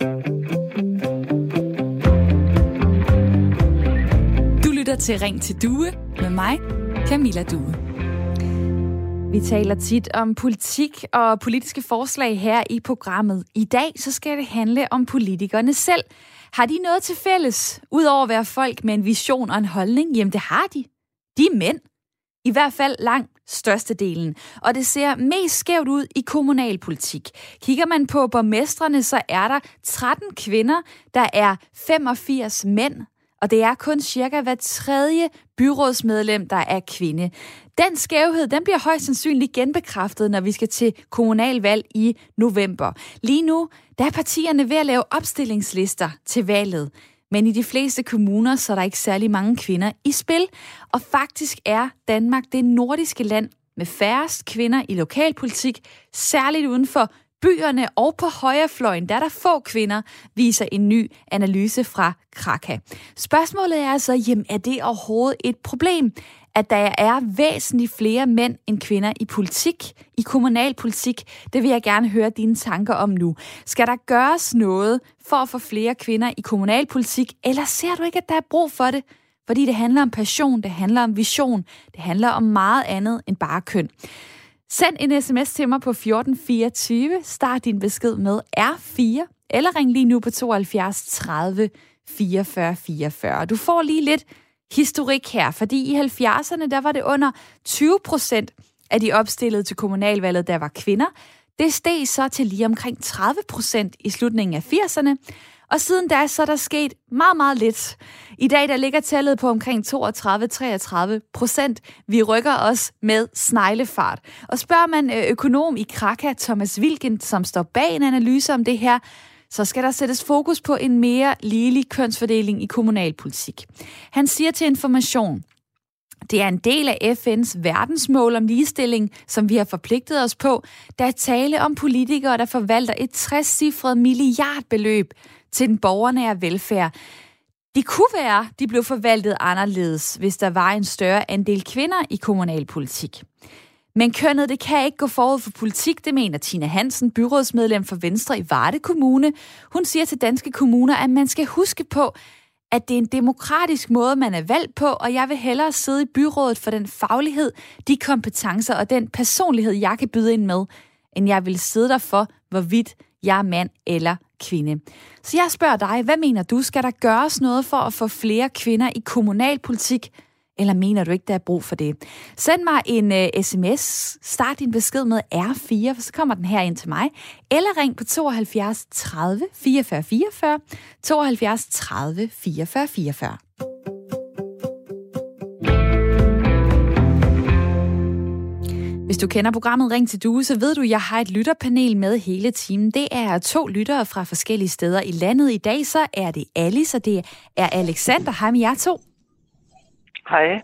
Du lytter til Ring til Due med mig, Camilla Due. Vi taler tit om politik og politiske forslag her i programmet. I dag så skal det handle om politikerne selv. Har de noget til fælles, udover at være folk med en vision og en holdning? Jamen det har de. De er mænd. I hvert fald langt størstedelen. Og det ser mest skævt ud i kommunalpolitik. Kigger man på borgmestrene, så er der 13 kvinder, der er 85 mænd, og det er kun cirka hver tredje byrådsmedlem, der er kvinde. Den skævhed, den bliver højst sandsynligt genbekræftet, når vi skal til kommunalvalg i november. Lige nu, der er partierne ved at lave opstillingslister til valget. Men i de fleste kommuner, så er der ikke særlig mange kvinder i spil. Og faktisk er Danmark det nordiske land med færrest kvinder i lokalpolitik, særligt uden for byerne og på højrefløjen, der er der få kvinder, viser en ny analyse fra Kraka. Spørgsmålet er altså, jamen er det overhovedet et problem? At der er væsentligt flere mænd end kvinder i politik, i kommunalpolitik. Det vil jeg gerne høre dine tanker om nu. Skal der gøres noget for at få flere kvinder i kommunalpolitik, eller ser du ikke, at der er brug for det? Fordi det handler om passion, det handler om vision, det handler om meget andet end bare køn. Send en sms til mig på 1424. Start din besked med R4, eller ring lige nu på 72 30 44 44. Du får lige lidt historik her, fordi i 70'erne, der var det under 20 procent af de opstillede til kommunalvalget, der var kvinder. Det steg så til lige omkring 30 procent i slutningen af 80'erne, og siden da så er der sket meget, meget lidt. I dag der ligger tallet på omkring 32-33 procent. Vi rykker os med sneglefart. Og spørger man øh, økonom i Kraka, Thomas Wilken, som står bag en analyse om det her, så skal der sættes fokus på en mere ligelig kønsfordeling i kommunalpolitik. Han siger til Information, det er en del af FN's verdensmål om ligestilling, som vi har forpligtet os på. Der er tale om politikere, der forvalter et 60-cifret milliardbeløb til den borgernære velfærd. Det kunne være, de blev forvaltet anderledes, hvis der var en større andel kvinder i kommunalpolitik. Men kønnet, det kan ikke gå forud for politik, det mener Tina Hansen, byrådsmedlem for Venstre i Varde Kommune. Hun siger til danske kommuner, at man skal huske på, at det er en demokratisk måde, man er valgt på, og jeg vil hellere sidde i byrådet for den faglighed, de kompetencer og den personlighed, jeg kan byde ind med, end jeg vil sidde der for, hvorvidt jeg er mand eller kvinde. Så jeg spørger dig, hvad mener du, skal der gøres noget for at få flere kvinder i kommunalpolitik? Eller mener du ikke, der er brug for det? Send mig en øh, uh, sms. Start din besked med R4, for så kommer den her ind til mig. Eller ring på 72 30 44 44. 72 30 44 44. Hvis du kender programmet Ring til Due, så ved du, at jeg har et lytterpanel med hele timen. Det er to lyttere fra forskellige steder i landet. I dag så er det Alice, og det er Alexander. Hej med jer to. Hej.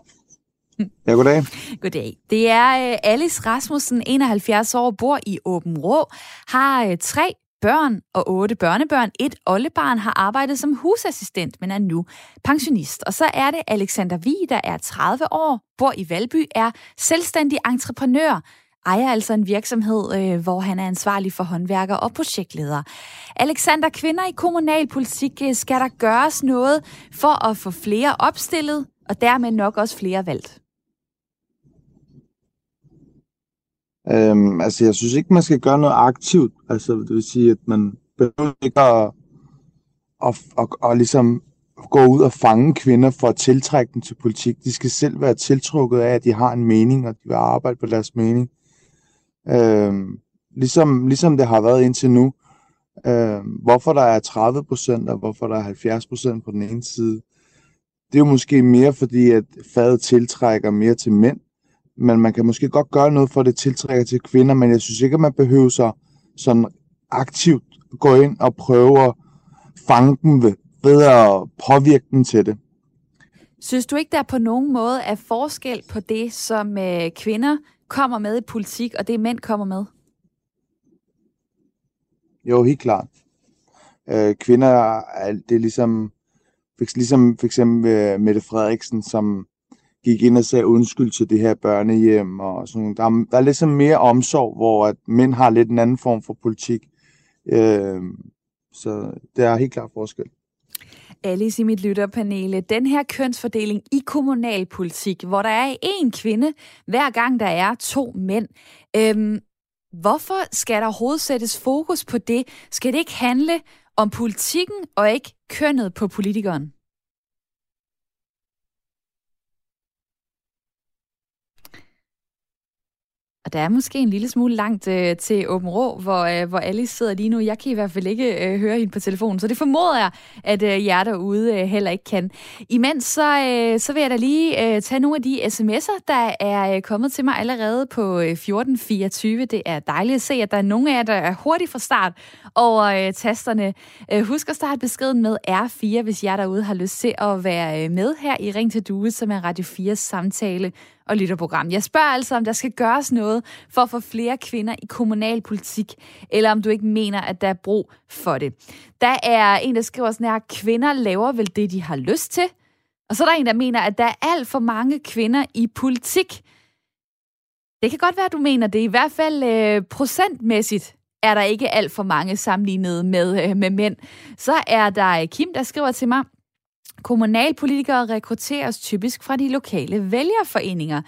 Ja, goddag. Goddag. Det er uh, Alice Rasmussen, 71 år, bor i Åben Rå, har uh, tre børn og otte børnebørn. Et oldebarn har arbejdet som husassistent, men er nu pensionist. Og så er det Alexander Vi, der er 30 år, bor i Valby, er selvstændig entreprenør, ejer altså en virksomhed, øh, hvor han er ansvarlig for håndværker og projektleder. Alexander, kvinder i kommunalpolitik, øh, skal der gøres noget for at få flere opstillet, og dermed nok også flere valgt? Øhm, altså, jeg synes ikke, man skal gøre noget aktivt. Altså, det vil sige, at man behøver ikke at, at, at, at, at ligesom gå ud og fange kvinder for at tiltrække dem til politik. De skal selv være tiltrukket af, at de har en mening, og de vil arbejde på deres mening. Øhm, ligesom, ligesom det har været indtil nu. Øhm, hvorfor der er 30 procent, og hvorfor der er 70 procent på den ene side, det er jo måske mere fordi, at faget tiltrækker mere til mænd, men man kan måske godt gøre noget for, at det tiltrækker til kvinder, men jeg synes ikke, at man behøver så sådan aktivt gå ind og prøve at fange dem ved, ved at påvirke dem til det. Synes du ikke, der på nogen måde er forskel på det, som øh, kvinder kommer med i politik, og det mænd kommer med? Jo, helt klart. Øh, kvinder, det er ligesom Ligesom for eksempel øh, Mette Frederiksen, som gik ind og sagde undskyld til det her børnehjem og sådan Der, er, der er ligesom mere omsorg, hvor at mænd har lidt en anden form for politik. Øh, Så det er helt klart forskel. Alice i mit lytterpanel. Den her kønsfordeling i kommunalpolitik, hvor der er en kvinde, hver gang der er to mænd. Øhm, hvorfor skal der overhovedet sættes fokus på det? Skal det ikke handle om politikken og ikke kønnet på politikeren? Og der er måske en lille smule langt øh, til Åben Rå, hvor, øh, hvor Alice sidder lige nu. Jeg kan i hvert fald ikke øh, høre hende på telefonen, så det formoder jeg, at øh, jer derude øh, heller ikke kan. Imens så, øh, så vil jeg da lige øh, tage nogle af de sms'er, der er øh, kommet til mig allerede på øh, 1424. Det er dejligt at se, at der er nogle af jer, der er hurtigt fra start over øh, tasterne. Øh, husk at starte beskeden med R4, hvis jer derude har lyst til at være øh, med her i Ring til Due, som er Radio 4's samtale og lytterprogram. Jeg spørger altså, om der skal gøres noget for at få flere kvinder i kommunalpolitik, eller om du ikke mener, at der er brug for det. Der er en, der skriver sådan her, kvinder laver vel det, de har lyst til. Og så er der en, der mener, at der er alt for mange kvinder i politik. Det kan godt være, at du mener det. I hvert fald øh, procentmæssigt er der ikke alt for mange sammenlignet med, øh, med mænd. Så er der Kim, der skriver til mig, Kommunalpolitikere rekrutteres typisk fra de lokale vælgerforeninger,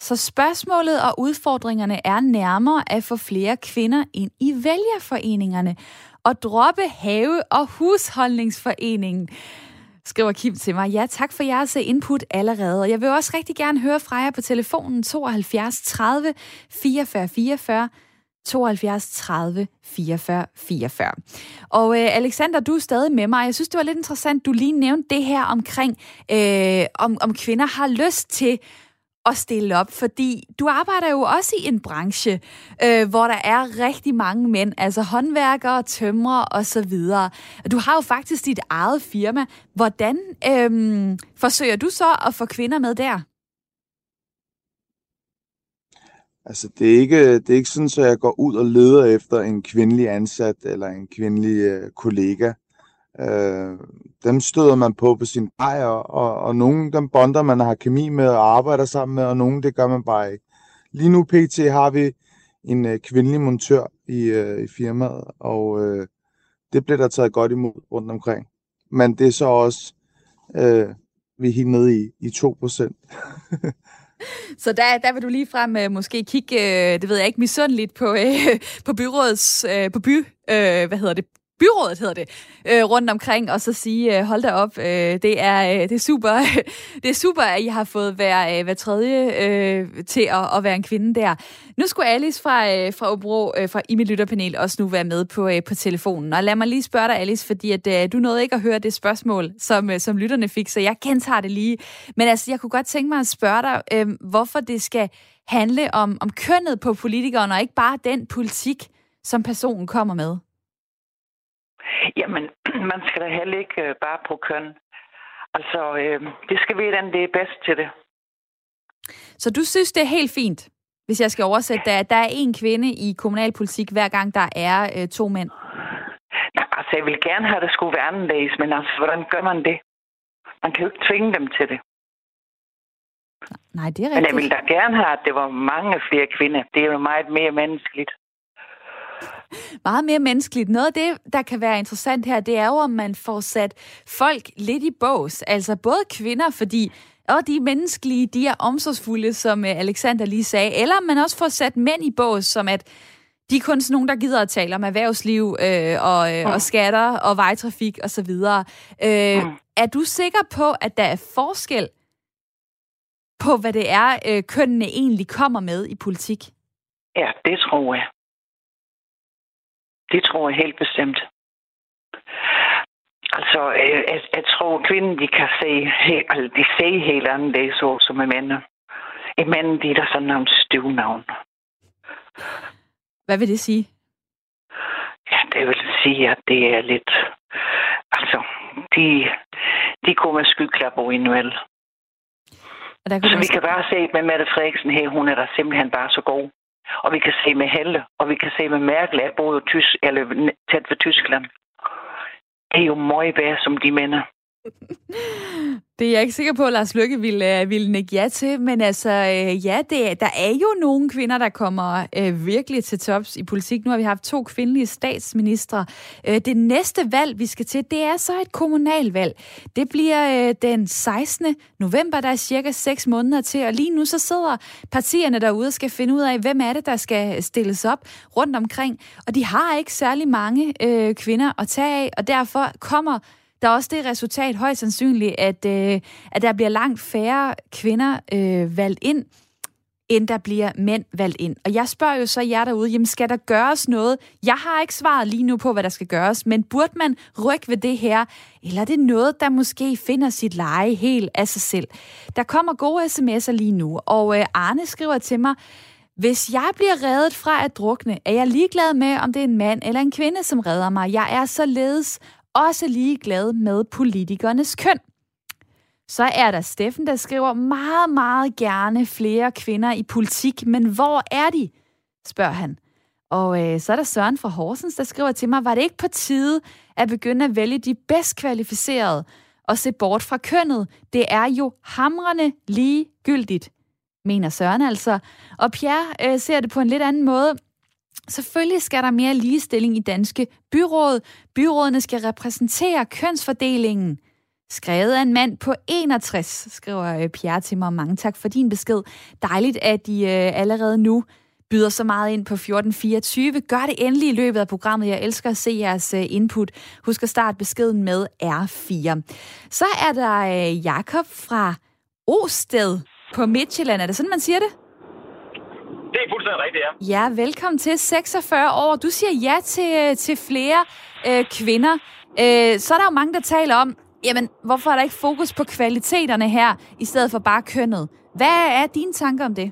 så spørgsmålet og udfordringerne er nærmere at få flere kvinder ind i vælgerforeningerne og droppe have- og husholdningsforeningen skriver Kim til mig. Ja, tak for jeres input allerede. Og jeg vil også rigtig gerne høre fra jer på telefonen 72 30 44 44. 72 30 44 44. Og øh, Alexander, du er stadig med mig. Jeg synes, det var lidt interessant, du lige nævnte det her omkring, øh, om, om kvinder har lyst til at stille op, fordi du arbejder jo også i en branche, øh, hvor der er rigtig mange mænd, altså håndværkere, tømrere osv. Du har jo faktisk dit eget firma. Hvordan øh, forsøger du så at få kvinder med der? Altså, det er ikke, det er ikke sådan, at jeg går ud og leder efter en kvindelig ansat eller en kvindelig øh, kollega. Øh, dem støder man på på sin vej, og, og, og nogle dem bonder man har kemi med og arbejder sammen med, og nogle det gør man bare ikke. Lige nu pt. har vi en øh, kvindelig montør i, øh, i firmaet, og øh, det bliver der taget godt imod rundt omkring. Men det er så også, øh, vi er helt nede i, i 2%. Så der, der vil du lige frem øh, måske kigge, øh, det ved jeg ikke, misundeligt på, øh, på byrådets, på by, hvad hedder det, byrådet hedder det, øh, rundt omkring, og så sige, øh, hold da op, øh, det, er, øh, det, er super, det er super, at I har fået hver, øh, hver tredje øh, til at, at være en kvinde der. Nu skulle Alice fra, øh, fra Obro, øh, fra i mit lytterpanel, også nu være med på, øh, på telefonen. Og lad mig lige spørge dig, Alice, fordi at, øh, du nåede ikke at høre det spørgsmål, som, øh, som lytterne fik, så jeg gentager det lige. Men altså, jeg kunne godt tænke mig at spørge dig, øh, hvorfor det skal handle om, om kønnet på politikeren, og ikke bare den politik, som personen kommer med. Jamen, man skal da heller ikke øh, bare på køn. Altså, øh, det skal vide, den det er bedst til det. Så du synes, det er helt fint, hvis jeg skal oversætte det, at der er en kvinde i kommunalpolitik, hver gang der er øh, to mænd? Nej, altså, jeg vil gerne have, at det skulle være anderledes, men altså, hvordan gør man det? Man kan jo ikke tvinge dem til det. Nej, det er rigtigt. Men jeg vil da gerne have, at det var mange flere kvinder. Det er jo meget mere menneskeligt meget mere menneskeligt. Noget af det, der kan være interessant her, det er jo, om man får sat folk lidt i bås. Altså både kvinder, fordi og de menneskelige, de er omsorgsfulde, som øh, Alexander lige sagde, eller man også får sat mænd i bås, som at de er kun sådan nogen, der gider at tale om erhvervsliv øh, og, øh, og skatter og vejtrafik osv. Øh, mm. Er du sikker på, at der er forskel på, hvad det er, øh, kønnene egentlig kommer med i politik? Ja, det tror jeg. Det tror jeg helt bestemt. Altså, jeg, jeg tror, at kvinden, de kan se, altså, de ser helt anderledes så som er mænd. I mænd, de er der sådan nogle støvnavn. Hvad vil det sige? Ja, det vil sige, at det er lidt... Altså, de, de kommer med skyklapper ind, vel? Så vi kan bare se med Mette Frederiksen her, hun er der simpelthen bare så god. Og vi kan se med Helle, og vi kan se med Merkel, at både tysk, eller tæt ved Tyskland. Det er jo meget værd, som de mener. Det er jeg ikke sikker på, at Lars Lykke ville, uh, øh, ville nikke ja til, men altså, øh, ja, det, der er jo nogle kvinder, der kommer øh, virkelig til tops i politik. Nu har vi haft to kvindelige statsministre. Øh, det næste valg, vi skal til, det er så et kommunalvalg. Det bliver øh, den 16. november, der er cirka 6 måneder til, og lige nu så sidder partierne derude og skal finde ud af, hvem er det, der skal stilles op rundt omkring. Og de har ikke særlig mange øh, kvinder at tage af, og derfor kommer der er også det resultat højst sandsynligt, at, øh, at der bliver langt færre kvinder øh, valgt ind, end der bliver mænd valgt ind. Og jeg spørger jo så jer derude, jamen skal der gøres noget? Jeg har ikke svaret lige nu på, hvad der skal gøres, men burde man rykke ved det her? Eller er det noget, der måske finder sit leje helt af sig selv? Der kommer gode sms'er lige nu, og øh, Arne skriver til mig, hvis jeg bliver reddet fra at drukne, er jeg ligeglad med, om det er en mand eller en kvinde, som redder mig. Jeg er således også ligeglad med politikernes køn. Så er der Steffen, der skriver meget, meget gerne flere kvinder i politik, men hvor er de? spørger han. Og øh, så er der Søren fra Horsens, der skriver til mig, var det ikke på tide at begynde at vælge de bedst kvalificerede og se bort fra kønnet? Det er jo hamrende ligegyldigt, mener Søren altså. Og Pierre øh, ser det på en lidt anden måde. Selvfølgelig skal der mere ligestilling i danske byråd. Byrådene skal repræsentere kønsfordelingen. Skrevet af en mand på 61, skriver øh, Pierre til mig. Mange tak for din besked. Dejligt, at I øh, allerede nu byder så meget ind på 1424. Gør det endelig i løbet af programmet. Jeg elsker at se jeres øh, input. Husk at starte beskeden med R4. Så er der øh, Jakob fra Osted på Midtjylland. Er det sådan, man siger det? Er fuldstændig rigtigt, ja. Ja, velkommen til 46 år. Du siger ja til, til flere øh, kvinder. Øh, så er der jo mange, der taler om, jamen, hvorfor er der ikke fokus på kvaliteterne her, i stedet for bare kønnet? Hvad er dine tanker om det?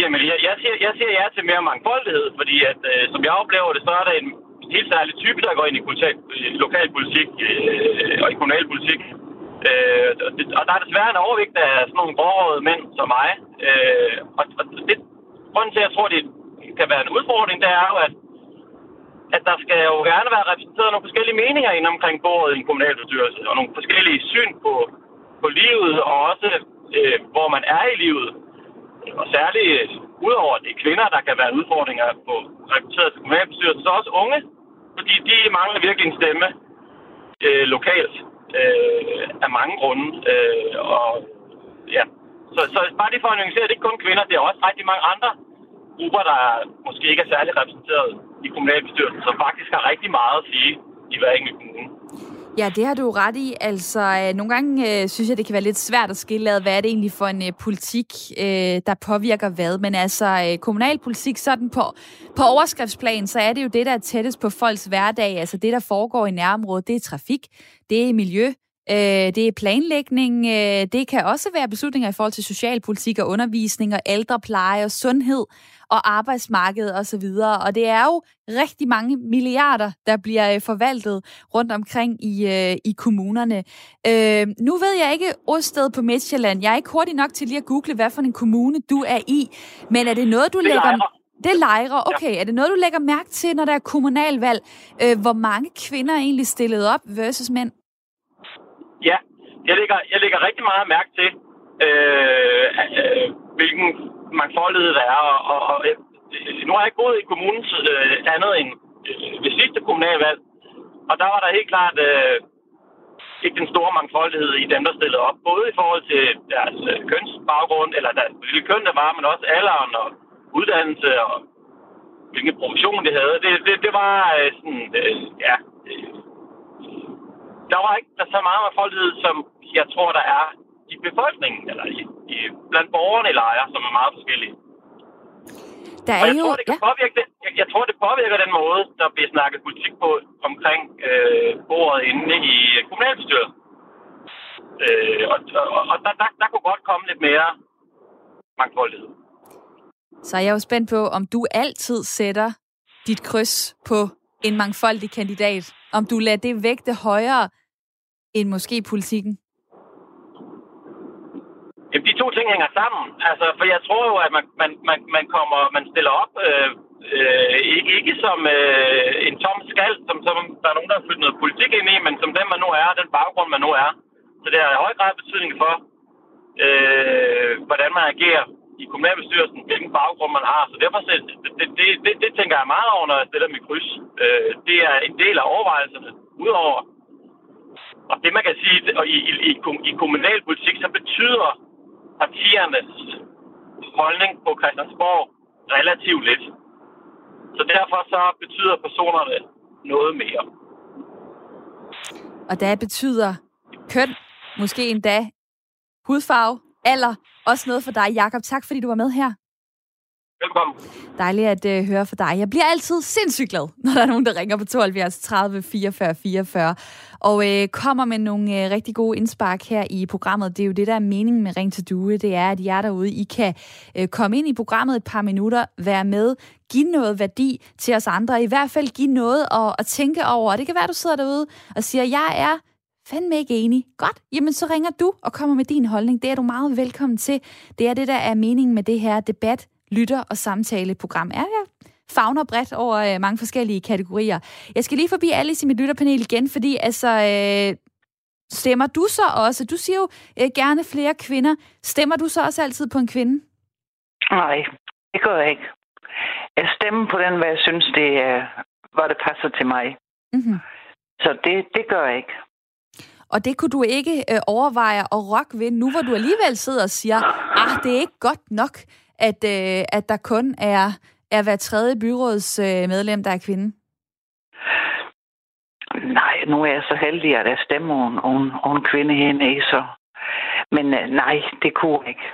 Jamen, jeg, jeg, siger, jeg siger ja til mere mangfoldighed, fordi at, øh, som jeg oplever det, så er der en helt særlig type, der går ind i lokalpolitik øh, og i kommunalpolitik. Øh, og der er desværre en overvægt af sådan nogle gråhårede mænd som mig. Øh, og, og det, grunden til, at jeg tror, det kan være en udfordring, det er jo, at, at der skal jo gerne være repræsenteret nogle forskellige meninger inden omkring bordet i en kommunalbestyrelse, og nogle forskellige syn på, på livet, og også øh, hvor man er i livet. Og særligt øh, udover at det er kvinder, der kan være udfordringer på repræsenteret til kommunalbestyrelsen, så også unge, fordi de mangler virkelig en stemme øh, lokalt øh, af mange grunde. Øh, og ja, så, så bare lige for at nuancere, det er ikke kun kvinder, det er også rigtig mange andre grupper, der måske ikke er særlig repræsenteret i kommunalbestyrelsen, som faktisk har rigtig meget at sige i hver enkelt kommune. Ja, det har du ret i. Altså, øh, nogle gange øh, synes jeg, det kan være lidt svært at skille ad, hvad er det egentlig for en øh, politik, øh, der påvirker hvad. Men altså, øh, kommunalpolitik, sådan på, på overskriftsplan, så er det jo det, der er tættest på folks hverdag. Altså det, der foregår i nærområdet, det er trafik, det er miljø, øh, det er planlægning, øh, det kan også være beslutninger i forhold til socialpolitik og undervisning og ældrepleje og sundhed og arbejdsmarkedet osv. Og, og det er jo rigtig mange milliarder, der bliver øh, forvaltet rundt omkring i, øh, i kommunerne. Øh, nu ved jeg ikke Osted på Midtjylland. Jeg er ikke hurtig nok til lige at google, hvad for en kommune du er i. Men er det noget, du det lægger... Lejre. Det er lejre. Okay, ja. er det noget, du lægger mærke til, når der er kommunalvalg? Øh, hvor mange kvinder er egentlig stillet op versus mænd? Ja, jeg lægger, jeg lægger rigtig meget mærke til, øh, øh, hvilken mangfoldighed der er. Og, og, og øh, nu har jeg ikke boet i kommunen øh, andet end øh, ved sidste kommunalvalg. Og der var der helt klart øh, ikke den store mangfoldighed i dem, der stillede op. Både i forhold til deres øh, kønsbaggrund, eller deres, hvilke køn det var, men også alderen og uddannelse og hvilken profession de havde. Det, det, det var øh, sådan, øh, ja... Øh, der var ikke der så meget mangfoldighed, som jeg tror, der er i befolkningen, eller i, i, blandt borgerne i lejre, som er meget forskellige. Der er og jeg, jo, tror, det kan ja. påvirke det, jeg, jeg tror, det påvirker den måde, der bliver snakket politik på omkring øh, bordet inde i kommunalbestyrelsen. Øh, og og, og der, der, der kunne godt komme lidt mere mangfoldighed. Så er jeg jo spændt på, om du altid sætter dit kryds på en mangfoldig kandidat. Om du lader det vægte højere end måske politikken. Jamen, de to ting hænger sammen. Altså, for jeg tror jo, at man, man, man, man kommer, man stiller op, øh, øh, ikke, ikke som øh, en tom skal, som, som der er nogen, der har flyttet noget politik ind i, men som den, man nu er, den baggrund, man nu er. Så det har i høj grad betydning for, øh, hvordan man agerer i kommunalbestyrelsen, hvilken baggrund man har. Så derfor det, det, det, det, det tænker jeg meget over, når jeg stiller mit kryds. Øh, det er en del af overvejelserne. Udover, og det man kan sige, i, i, i, i kommunalpolitik, så betyder partiernes holdning på Christiansborg relativt lidt. Så derfor så betyder personerne noget mere. Og der betyder køn, måske endda hudfarve, alder, også noget for dig, Jakob. Tak fordi du var med her. Velkommen. Dejligt at uh, høre fra dig. Jeg bliver altid sindssygt glad, når der er nogen, der ringer på 72 30 44 44 og uh, kommer med nogle uh, rigtig gode indspark her i programmet. Det er jo det, der er meningen med Ring til Due. Det er, at jer derude, I kan uh, komme ind i programmet et par minutter, være med, give noget værdi til os andre, i hvert fald give noget at, at tænke over. Og det kan være, at du sidder derude og siger, jeg er fandme ikke enig. Godt, jamen så ringer du og kommer med din holdning. Det er du meget velkommen til. Det er det, der er meningen med det her debat lytter- og samtaleprogram. Er jeg fagner bredt over øh, mange forskellige kategorier. Jeg skal lige forbi Alice i mit lytterpanel igen, fordi altså, øh, stemmer du så også? Du siger jo øh, gerne flere kvinder. Stemmer du så også altid på en kvinde? Nej, det gør jeg ikke. Jeg stemmer på den, hvad jeg synes, det er, hvor det passer til mig. Mm-hmm. Så det, det gør jeg ikke. Og det kunne du ikke øh, overveje at rokke ved, nu hvor du alligevel sidder og siger, ah, det er ikke godt nok, at, øh, at der kun er, er hver tredje byrådsmedlem, øh, der er kvinde? Nej, nu er jeg så heldig, at jeg stemmer en, en, en kvinde henne, så... Men øh, nej, det kunne ikke.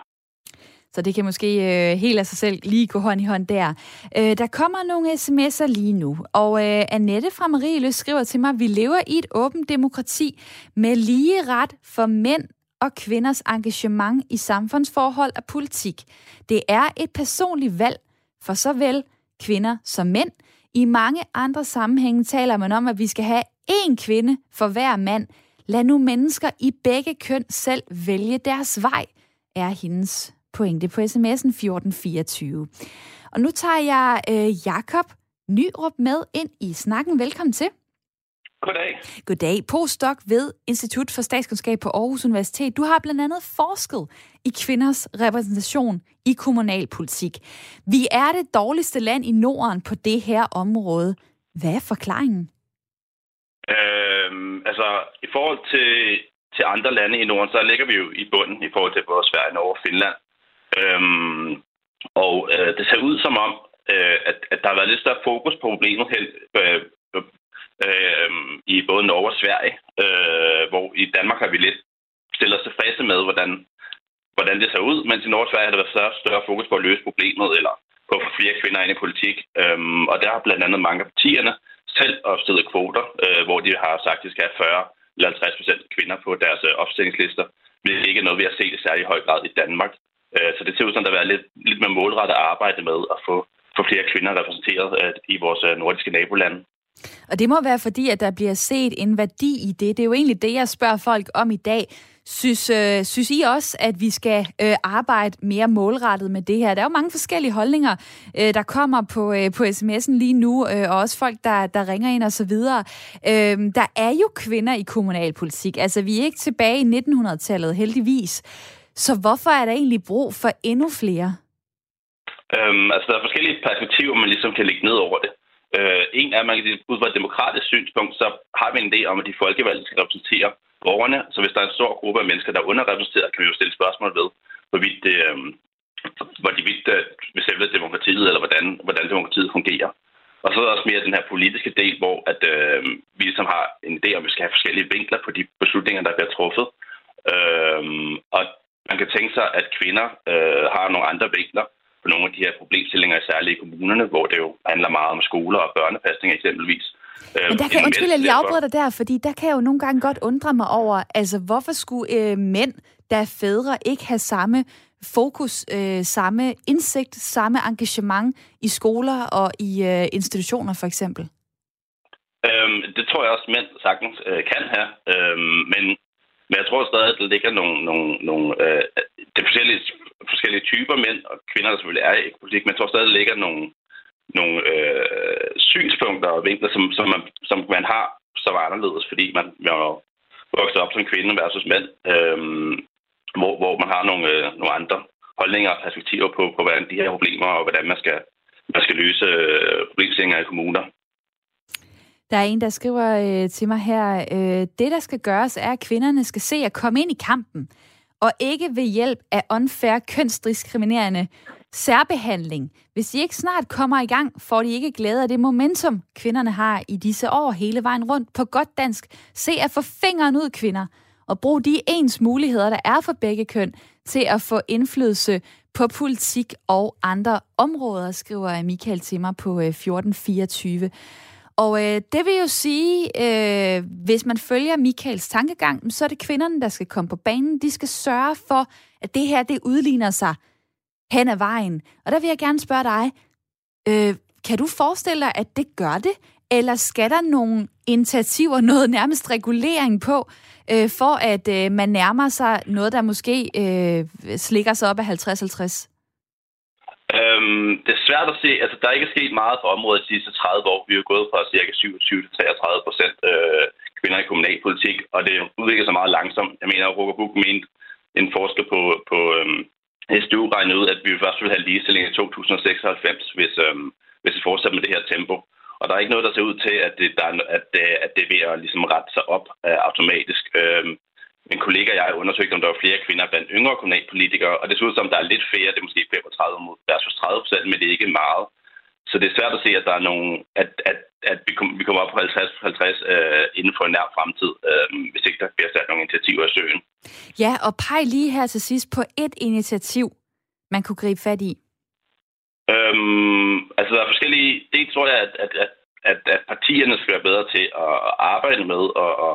Så det kan måske øh, helt af sig selv lige gå hånd i hånd der. Øh, der kommer nogle sms'er lige nu, og øh, Annette fra Marieløs skriver til mig, vi lever i et åbent demokrati med lige ret for mænd og kvinders engagement i samfundsforhold og politik. Det er et personligt valg for såvel kvinder som mænd. I mange andre sammenhænge taler man om, at vi skal have én kvinde for hver mand. Lad nu mennesker i begge køn selv vælge deres vej, er hendes pointe på sms'en 1424. Og nu tager jeg øh, Jakob Nyrup med ind i snakken. Velkommen til. Goddag. Goddag. Postdoc ved Institut for Statskundskab på Aarhus Universitet. Du har blandt andet forsket i kvinders repræsentation i kommunalpolitik. Vi er det dårligste land i Norden på det her område. Hvad er forklaringen? Øhm, altså, i forhold til, til andre lande i Norden, så ligger vi jo i bunden i forhold til både Sverige, Norge og Finland. Øhm, og øh, det ser ud som om, øh, at, at der har været lidt større fokus på problemet hen, øh, øh, i både Norge og Sverige, øh, hvor i Danmark har vi lidt stillet os tilfredse med, hvordan, hvordan det ser ud, mens i Norge og Sverige har der været større, større fokus på at løse problemet, eller på at få flere kvinder ind i politik. Øhm, og der har blandt andet mange af partierne selv opstillet kvoter, øh, hvor de har sagt, at de skal have 40 eller 50 procent kvinder på deres øh, opstillingslister, er ikke noget, vi har set i særlig høj grad i Danmark. Øh, så det ser ud som, der har lidt, lidt mere målrettet arbejde med at få, få flere kvinder repræsenteret øh, i vores øh, nordiske nabolande. Og det må være fordi, at der bliver set en værdi i det. Det er jo egentlig det, jeg spørger folk om i dag. Synes, øh, synes I også, at vi skal øh, arbejde mere målrettet med det her? Der er jo mange forskellige holdninger, øh, der kommer på, øh, på sms'en lige nu, øh, og også folk, der, der ringer ind og så videre. Øh, der er jo kvinder i kommunalpolitik. Altså, vi er ikke tilbage i 1900-tallet, heldigvis. Så hvorfor er der egentlig brug for endnu flere? Øhm, altså, der er forskellige perspektiver, man ligesom kan lægge ned over det. Øh, en er, at man kan ud fra et demokratisk synspunkt, så har vi en idé om, at de folkevalgte skal repræsentere borgerne. Så hvis der er en stor gruppe af mennesker, der er underrepræsenteret, kan vi jo stille spørgsmål ved, hvorvidt det, øh, hvorvidt øh, det vil selve demokratiet, eller hvordan, hvordan demokratiet fungerer. Og så er der også mere den her politiske del, hvor at, øh, vi ligesom har en idé om, at vi skal have forskellige vinkler på de beslutninger, der bliver truffet. Øh, og man kan tænke sig, at kvinder øh, har nogle andre vinkler, på nogle af de her problemstillinger, særligt i kommunerne, hvor det jo handler meget om skoler og børnepasning eksempelvis. Øh, Men der kan, undskyld, jeg lige afbryder dig der, fordi der kan jeg jo nogle gange godt undre mig over, altså hvorfor skulle øh, mænd, der er fædre, ikke have samme fokus, øh, samme indsigt, samme engagement i skoler og i øh, institutioner for eksempel? Øhm, det tror jeg også, mænd sagtens øh, kan have. Øhm, men, men jeg tror stadig, at der ligger nogle, nogle, nogle øh, det forskellige forskellige typer mænd og kvinder, der selvfølgelig er i politik, men jeg tror stadig, der ligger nogle, nogle øh, synspunkter og vinkler, som, som, man, som man har, som er anderledes, fordi man, man vokset op som kvinde versus mænd, øh, hvor, hvor man har nogle, øh, nogle andre holdninger og perspektiver på, på hvordan de her problemer og hvordan man skal, man skal løse øh, problemstillinger i kommuner. Der er en, der skriver øh, til mig her, øh, det der skal gøres er, at kvinderne skal se at komme ind i kampen, og ikke ved hjælp af unfair kønsdiskriminerende særbehandling. Hvis de ikke snart kommer i gang, får de ikke glæde af det momentum, kvinderne har i disse år hele vejen rundt. På godt dansk, se at få fingeren ud, kvinder, og brug de ens muligheder, der er for begge køn, til at få indflydelse på politik og andre områder, skriver Michael til mig på øh, 1424. Og øh, det vil jo sige, øh, hvis man følger Michaels tankegang, så er det kvinderne, der skal komme på banen. De skal sørge for, at det her det udligner sig hen ad vejen. Og der vil jeg gerne spørge dig, øh, kan du forestille dig, at det gør det? Eller skal der nogle initiativer, noget nærmest regulering på, øh, for at øh, man nærmer sig noget, der måske øh, slikker sig op af 50-50? Øhm, det er svært at se. Altså, der er ikke sket meget på området de sidste 30 år. Vi er gået fra ca. 27-33 procent øh, kvinder i kommunalpolitik, og det udvikler sig meget langsomt. Jeg mener, at Roger Buk mente en forsker på, på øhm, SDU regnede ud, at vi først ville have ligestilling i 2096, hvis, øhm, hvis vi fortsætter med det her tempo. Og der er ikke noget, der ser ud til, at det, der er, at det, at det er ved at ligesom rette sig op øh, automatisk. Øhm, min kollega og jeg har undersøgt, om der var flere kvinder blandt yngre kommunalpolitikere, og det ser ud som, der er lidt flere, det er måske 35 versus 30 procent, men det er ikke meget. Så det er svært at se, at der er nogen, at, at, at vi, kom, vi kommer op på 50-50 øh, inden for en nær fremtid, øh, hvis ikke der bliver sat nogle initiativer i søen. Ja, og peg lige her til sidst på et initiativ, man kunne gribe fat i. Øhm, altså, der er forskellige... Det tror jeg, at, at, at, at partierne skal være bedre til at arbejde med og, og,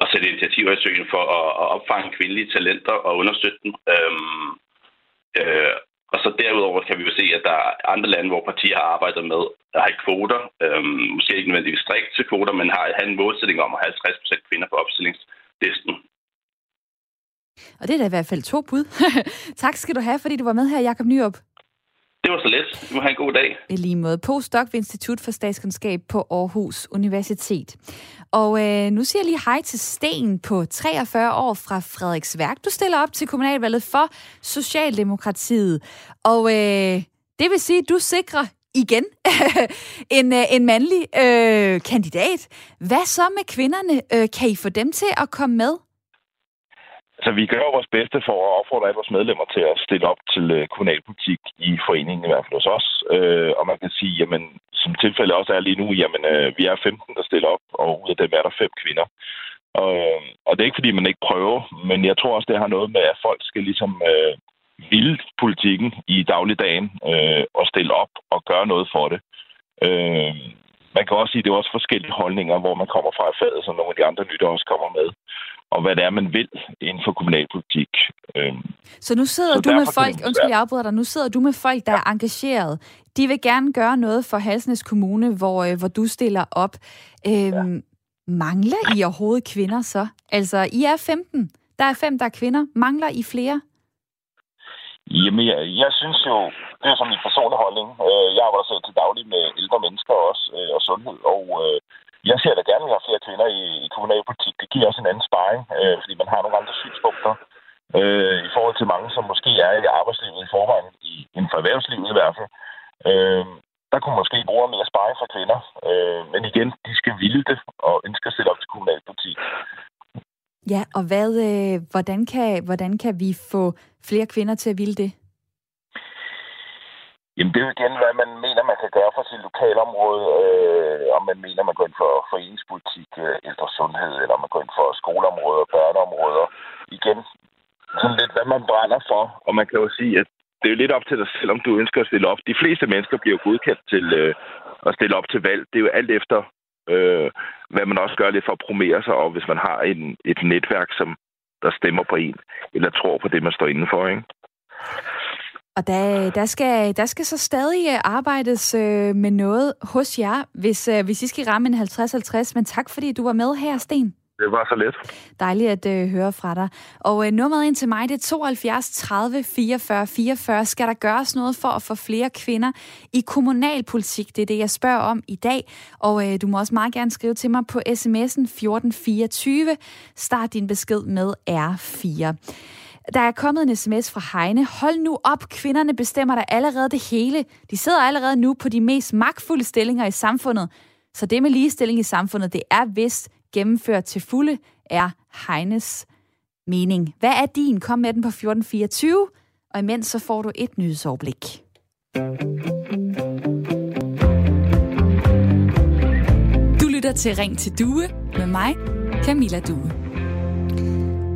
og sætte initiativer i søen for at, at opfange kvindelige talenter og understøtte dem. Øhm, øh, og så derudover kan vi jo se, at der er andre lande, hvor partier har arbejdet med at have kvoter. Øhm, måske ikke nødvendigvis strikte kvoter, men har, har en målsætning om at have 50% kvinder på opstillingslisten. Og det er da i hvert fald to bud. tak skal du have, fordi du var med her, Jakob Nyrup. Det var så let. Du må have en god dag. I lige måde. Postdoc ved Institut for Statskundskab på Aarhus Universitet. Og øh, nu siger jeg lige hej til Sten på 43 år fra Frederiksværk. Du stiller op til kommunalvalget for Socialdemokratiet. Og øh, det vil sige, at du sikrer igen en, øh, en mandlig øh, kandidat. Hvad så med kvinderne? Øh, kan I få dem til at komme med? Så vi gør vores bedste for at opfordre alle vores medlemmer til at stille op til øh, kommunalpolitik i foreningen, i hvert fald hos os. Øh, og man kan sige, jamen, som tilfældet også er lige nu, jamen, øh, vi er 15, der stiller op, og ud af dem er der fem kvinder. Og, øh, og det er ikke, fordi man ikke prøver, men jeg tror også, det har noget med, at folk skal ligesom øh, ville politikken i dagligdagen øh, og stille op og gøre noget for det. Øh, man kan også sige, at det er også forskellige holdninger, hvor man kommer fra i faget, som nogle af de andre lytter også kommer med og hvad det er, man vil inden for kommunalpolitik. Øhm, så nu sidder så du med folk, undskyld, jeg afbryder dig, nu sidder du med folk, der ja. er engageret. De vil gerne gøre noget for Halsnes Kommune, hvor, øh, hvor du stiller op. Øhm, ja. Mangler I overhovedet kvinder så? Altså, I er 15. Der er fem, der er kvinder. Mangler I flere? Jamen, jeg, jeg synes jo, det er som min personlige holdning. Øh, jeg arbejder selv til daglig med ældre mennesker også, øh, og sundhed, og øh, jeg ser da gerne, at vi har flere kvinder i, i kommunalpolitik. Det giver også en anden sparring, øh, fordi man har nogle andre synspunkter øh, i forhold til mange, som måske er i arbejdslivet i forvejen, i, inden for erhvervslivet i hvert fald. Øh, der kunne måske bruge mere sparring fra kvinder. Øh, men igen, de skal ville det, og ønske at stille op til kommunalpolitik. Ja, og hvad, øh, hvordan, kan, hvordan kan vi få flere kvinder til at ville det? Jamen, det er jo igen, hvad man mener, man kan gøre for sit lokalområde. Øh, om man mener, man går ind for foreningspolitik, øh, ældre sundhed, eller man går ind for skoleområder, børneområder. Igen, sådan lidt, hvad man brænder for. Og man kan jo sige, at det er jo lidt op til dig selv, om du ønsker at stille op. De fleste mennesker bliver godkendt til øh, at stille op til valg. Det er jo alt efter, øh, hvad man også gør lidt for at promere sig, og hvis man har en, et netværk, som der stemmer på en, eller tror på det, man står indenfor, ikke? Og der, der, skal, der skal så stadig øh, arbejdes øh, med noget hos jer, hvis, øh, hvis I skal ramme en 50-50. Men tak, fordi du var med her, Sten. Det var så let. Dejligt at øh, høre fra dig. Og øh, nummeret ind til mig, det er 72 30 44 44. Skal der gøres noget for at få flere kvinder i kommunalpolitik? Det er det, jeg spørger om i dag. Og øh, du må også meget gerne skrive til mig på sms'en 1424. Start din besked med R4. Der er kommet en sms fra Heine. Hold nu op, kvinderne bestemmer der allerede det hele. De sidder allerede nu på de mest magtfulde stillinger i samfundet. Så det med ligestilling i samfundet, det er vist gennemført til fulde, er Heines mening. Hvad er din? Kom med den på 1424, og imens så får du et nyhedsoverblik. Du lytter til Ring til Due med mig, Camilla Due.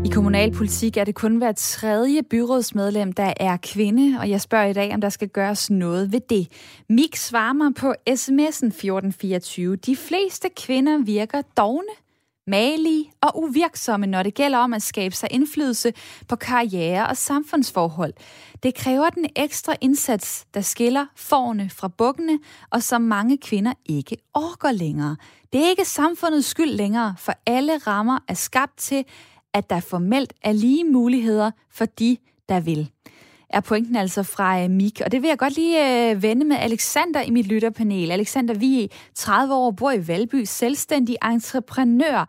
I kommunalpolitik er det kun hver tredje byrådsmedlem, der er kvinde, og jeg spørger i dag, om der skal gøres noget ved det. Mik svarer mig på sms'en 1424. De fleste kvinder virker dogne, malige og uvirksomme, når det gælder om at skabe sig indflydelse på karriere og samfundsforhold. Det kræver den ekstra indsats, der skiller forne fra bukkene, og som mange kvinder ikke orker længere. Det er ikke samfundets skyld længere, for alle rammer er skabt til, at der formelt er lige muligheder for de, der vil. Er pointen altså fra øh, Mik. Og det vil jeg godt lige øh, vende med Alexander i mit lytterpanel. Alexander, vi er 30 år, bor i Valby, selvstændig entreprenør.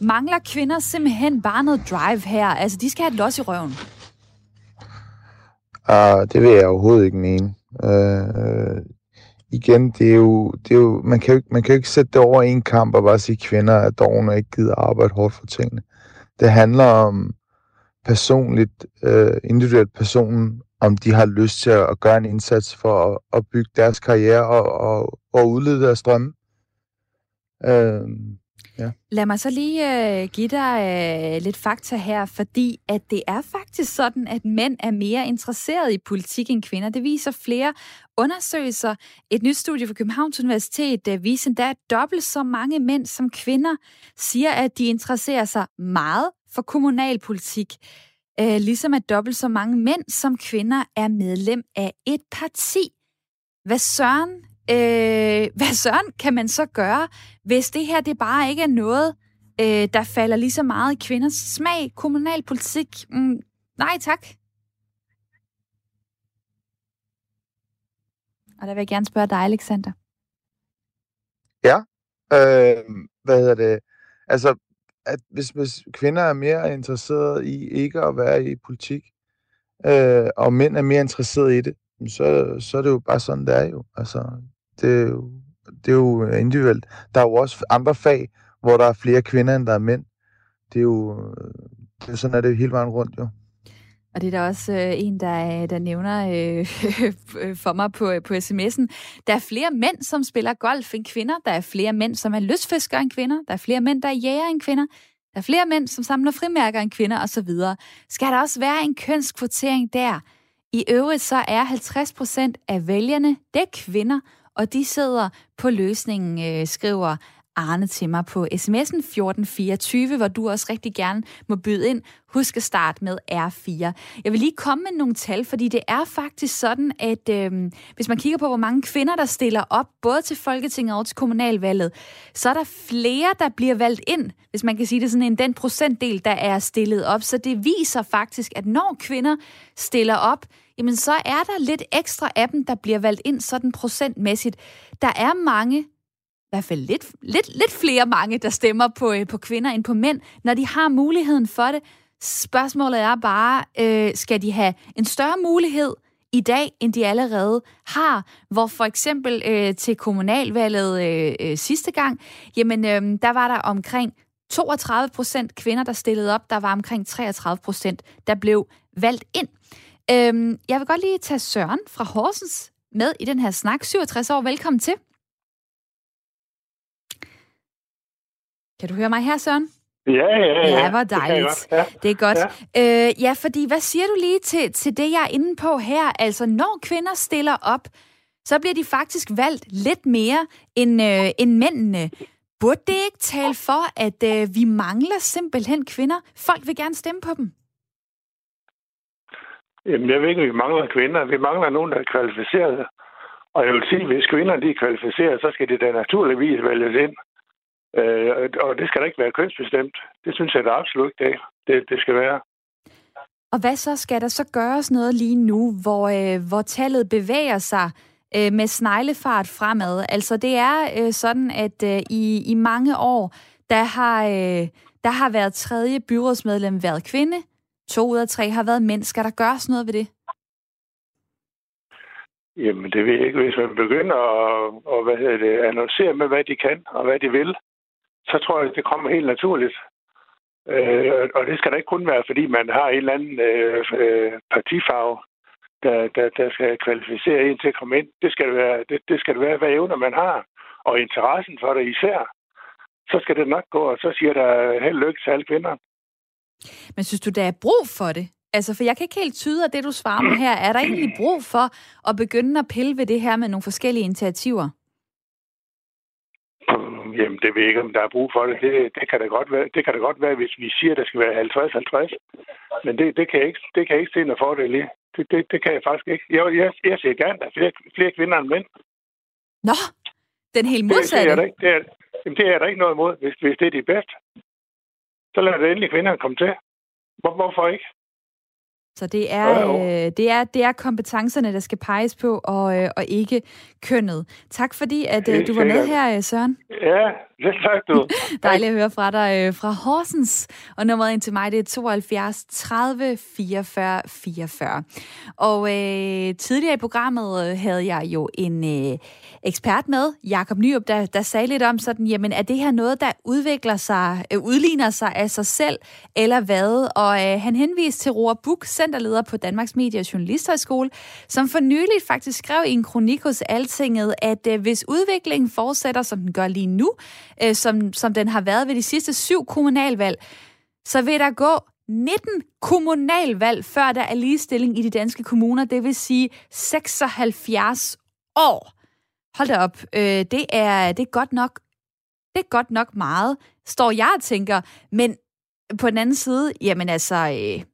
Mangler kvinder simpelthen bare noget drive her? Altså, de skal have et los i røven. Uh, det vil jeg overhovedet ikke mene. Uh, igen, det er jo, det er jo, man, kan jo, man kan jo ikke sætte det over en kamp og bare sige, at kvinder er dogne og ikke gider arbejde hårdt for tingene. Det handler om personligt, øh, individuelt personen, om de har lyst til at gøre en indsats for at, at bygge deres karriere og, og, og udlede deres drømme. Øh, ja. Lad mig så lige øh, give dig øh, lidt fakta her, fordi at det er faktisk sådan, at mænd er mere interesserede i politik end kvinder. Det viser flere undersøgelser. Et nyt studie fra Københavns Universitet øh, viser endda, at dobbelt så mange mænd som kvinder siger, at de interesserer sig meget for kommunalpolitik. Øh, ligesom at dobbelt så mange mænd som kvinder er medlem af et parti. Hvad søren, øh, hvad søren kan man så gøre, hvis det her det bare ikke er noget, øh, der falder lige så meget i kvinders smag? Kommunalpolitik? Mm, nej tak. Og der vil jeg gerne spørge dig, Alexander. Ja, øh, hvad hedder det? Altså, at hvis, hvis kvinder er mere interesserede i ikke at være i politik, øh, og mænd er mere interesserede i det, så, så er det jo bare sådan, det er jo. Altså, det er jo, det er jo individuelt. Der er jo også andre fag, hvor der er flere kvinder, end der er mænd. Det er jo, øh, det er sådan, er det hele vejen rundt jo. Og det er der også øh, en, der, øh, der nævner øh, for mig på, øh, på sms'en. Der er flere mænd, som spiller golf end kvinder. Der er flere mænd, som er lystfiskere end kvinder. Der er flere mænd, der er jæger end kvinder. Der er flere mænd, som samler frimærker end kvinder osv. Skal der også være en kønskvotering der? I øvrigt så er 50 procent af vælgerne, det er kvinder, og de sidder på løsningen, øh, skriver Arne til mig på sms'en 1424, hvor du også rigtig gerne må byde ind. Husk at starte med R4. Jeg vil lige komme med nogle tal, fordi det er faktisk sådan, at øh, hvis man kigger på, hvor mange kvinder, der stiller op, både til Folketinget og til kommunalvalget, så er der flere, der bliver valgt ind, hvis man kan sige det sådan, en den procentdel, der er stillet op. Så det viser faktisk, at når kvinder stiller op, jamen så er der lidt ekstra af dem, der bliver valgt ind sådan procentmæssigt. Der er mange, i hvert fald lidt, lidt, lidt flere mange, der stemmer på, øh, på kvinder end på mænd, når de har muligheden for det. Spørgsmålet er bare, øh, skal de have en større mulighed i dag, end de allerede har, hvor for eksempel øh, til kommunalvalget øh, øh, sidste gang, jamen øh, der var der omkring 32 procent kvinder, der stillede op. Der var omkring 33 procent, der blev valgt ind. Øh, jeg vil godt lige tage Søren fra Horsens med i den her snak. 67 år, velkommen til. Kan du høre mig her, Søren? Ja, ja, ja. Ja, hvor dejligt. Det, ja. det er godt. Ja. Øh, ja, fordi hvad siger du lige til, til det, jeg er inde på her? Altså, når kvinder stiller op, så bliver de faktisk valgt lidt mere end, øh, end mændene. Burde det ikke tale for, at øh, vi mangler simpelthen kvinder? Folk vil gerne stemme på dem. Jamen, jeg ved ikke, vi mangler kvinder. Vi mangler nogen, der er kvalificerede. Og jeg vil sige, at hvis kvinder de er kvalificerede, så skal de da naturligvis vælges ind. Øh, og det skal da ikke være kønsbestemt. Det synes jeg da absolut ikke, det, det skal være. Og hvad så? Skal der så gøres noget lige nu, hvor, øh, hvor tallet bevæger sig øh, med sneglefart fremad? Altså det er øh, sådan, at øh, i, i mange år, der har, øh, der har været tredje byrådsmedlem været kvinde. To ud af tre har været mænd. Skal der gøres noget ved det? Jamen, det ved jeg ikke. Hvis man begynder at, og, hvad hedder det, annoncere med, hvad de kan og hvad de vil, så tror jeg, det kommer helt naturligt. Øh, og det skal da ikke kun være, fordi man har en eller anden øh, øh, partifarve, der, der, der skal kvalificere en til at komme ind. Det skal det være, det, det skal det være hvad evner man har, og interessen for det især. Så skal det nok gå, og så siger der held lykke til alle kvinder. Men synes du, der er brug for det? Altså, for jeg kan ikke helt tyde af det, du svarer mig her. Er der egentlig brug for at begynde at pille ved det her med nogle forskellige initiativer? Jamen, det ved jeg ikke, om der er brug for det. Det, det, kan, da godt være, det kan da godt være, hvis vi siger, at der skal være 50-50. Men det, det, kan jeg ikke, det kan jeg ikke se noget fordel i. Det, det, det kan jeg faktisk ikke. Jeg, jeg, jeg ser gerne, at der er flere, flere kvinder end mænd. Nå, den helt modsatte. Det, det, er, ikke, det, er, jamen, det er der ikke noget imod, hvis, hvis det er de bedste. Så lader det endelig kvinderne komme til. Hvor, hvorfor ikke? Så det er, øh, det er, det er kompetencerne, der skal peges på, og, øh, og ikke kønnet. Tak fordi, at øh, du var med her, øh, Søren. Ja, det tak du. Dejligt at høre fra dig øh, fra Horsens. Og nummeret ind til mig, det er 72 30 44 44. Og øh, tidligere i programmet øh, havde jeg jo en øh, ekspert med, Jakob Nyrup, der, der sagde lidt om sådan, jamen er det her noget, der udvikler sig, øh, udligner sig af sig selv, eller hvad? Og øh, han henviste til Roar Buk, centerleder på Danmarks Medie- og Journalisthøjskole, som for nylig faktisk skrev i en kronik hos Altinget, at øh, hvis udviklingen fortsætter, som den gør lige nu, øh, som, som den har været ved de sidste syv kommunalvalg, så vil der gå 19 kommunalvalg, før der er ligestilling i de danske kommuner, det vil sige 76 år. Hold da op, øh, det, er, det er godt nok det er godt nok meget, står jeg og tænker. Men på den anden side, jamen altså, øh,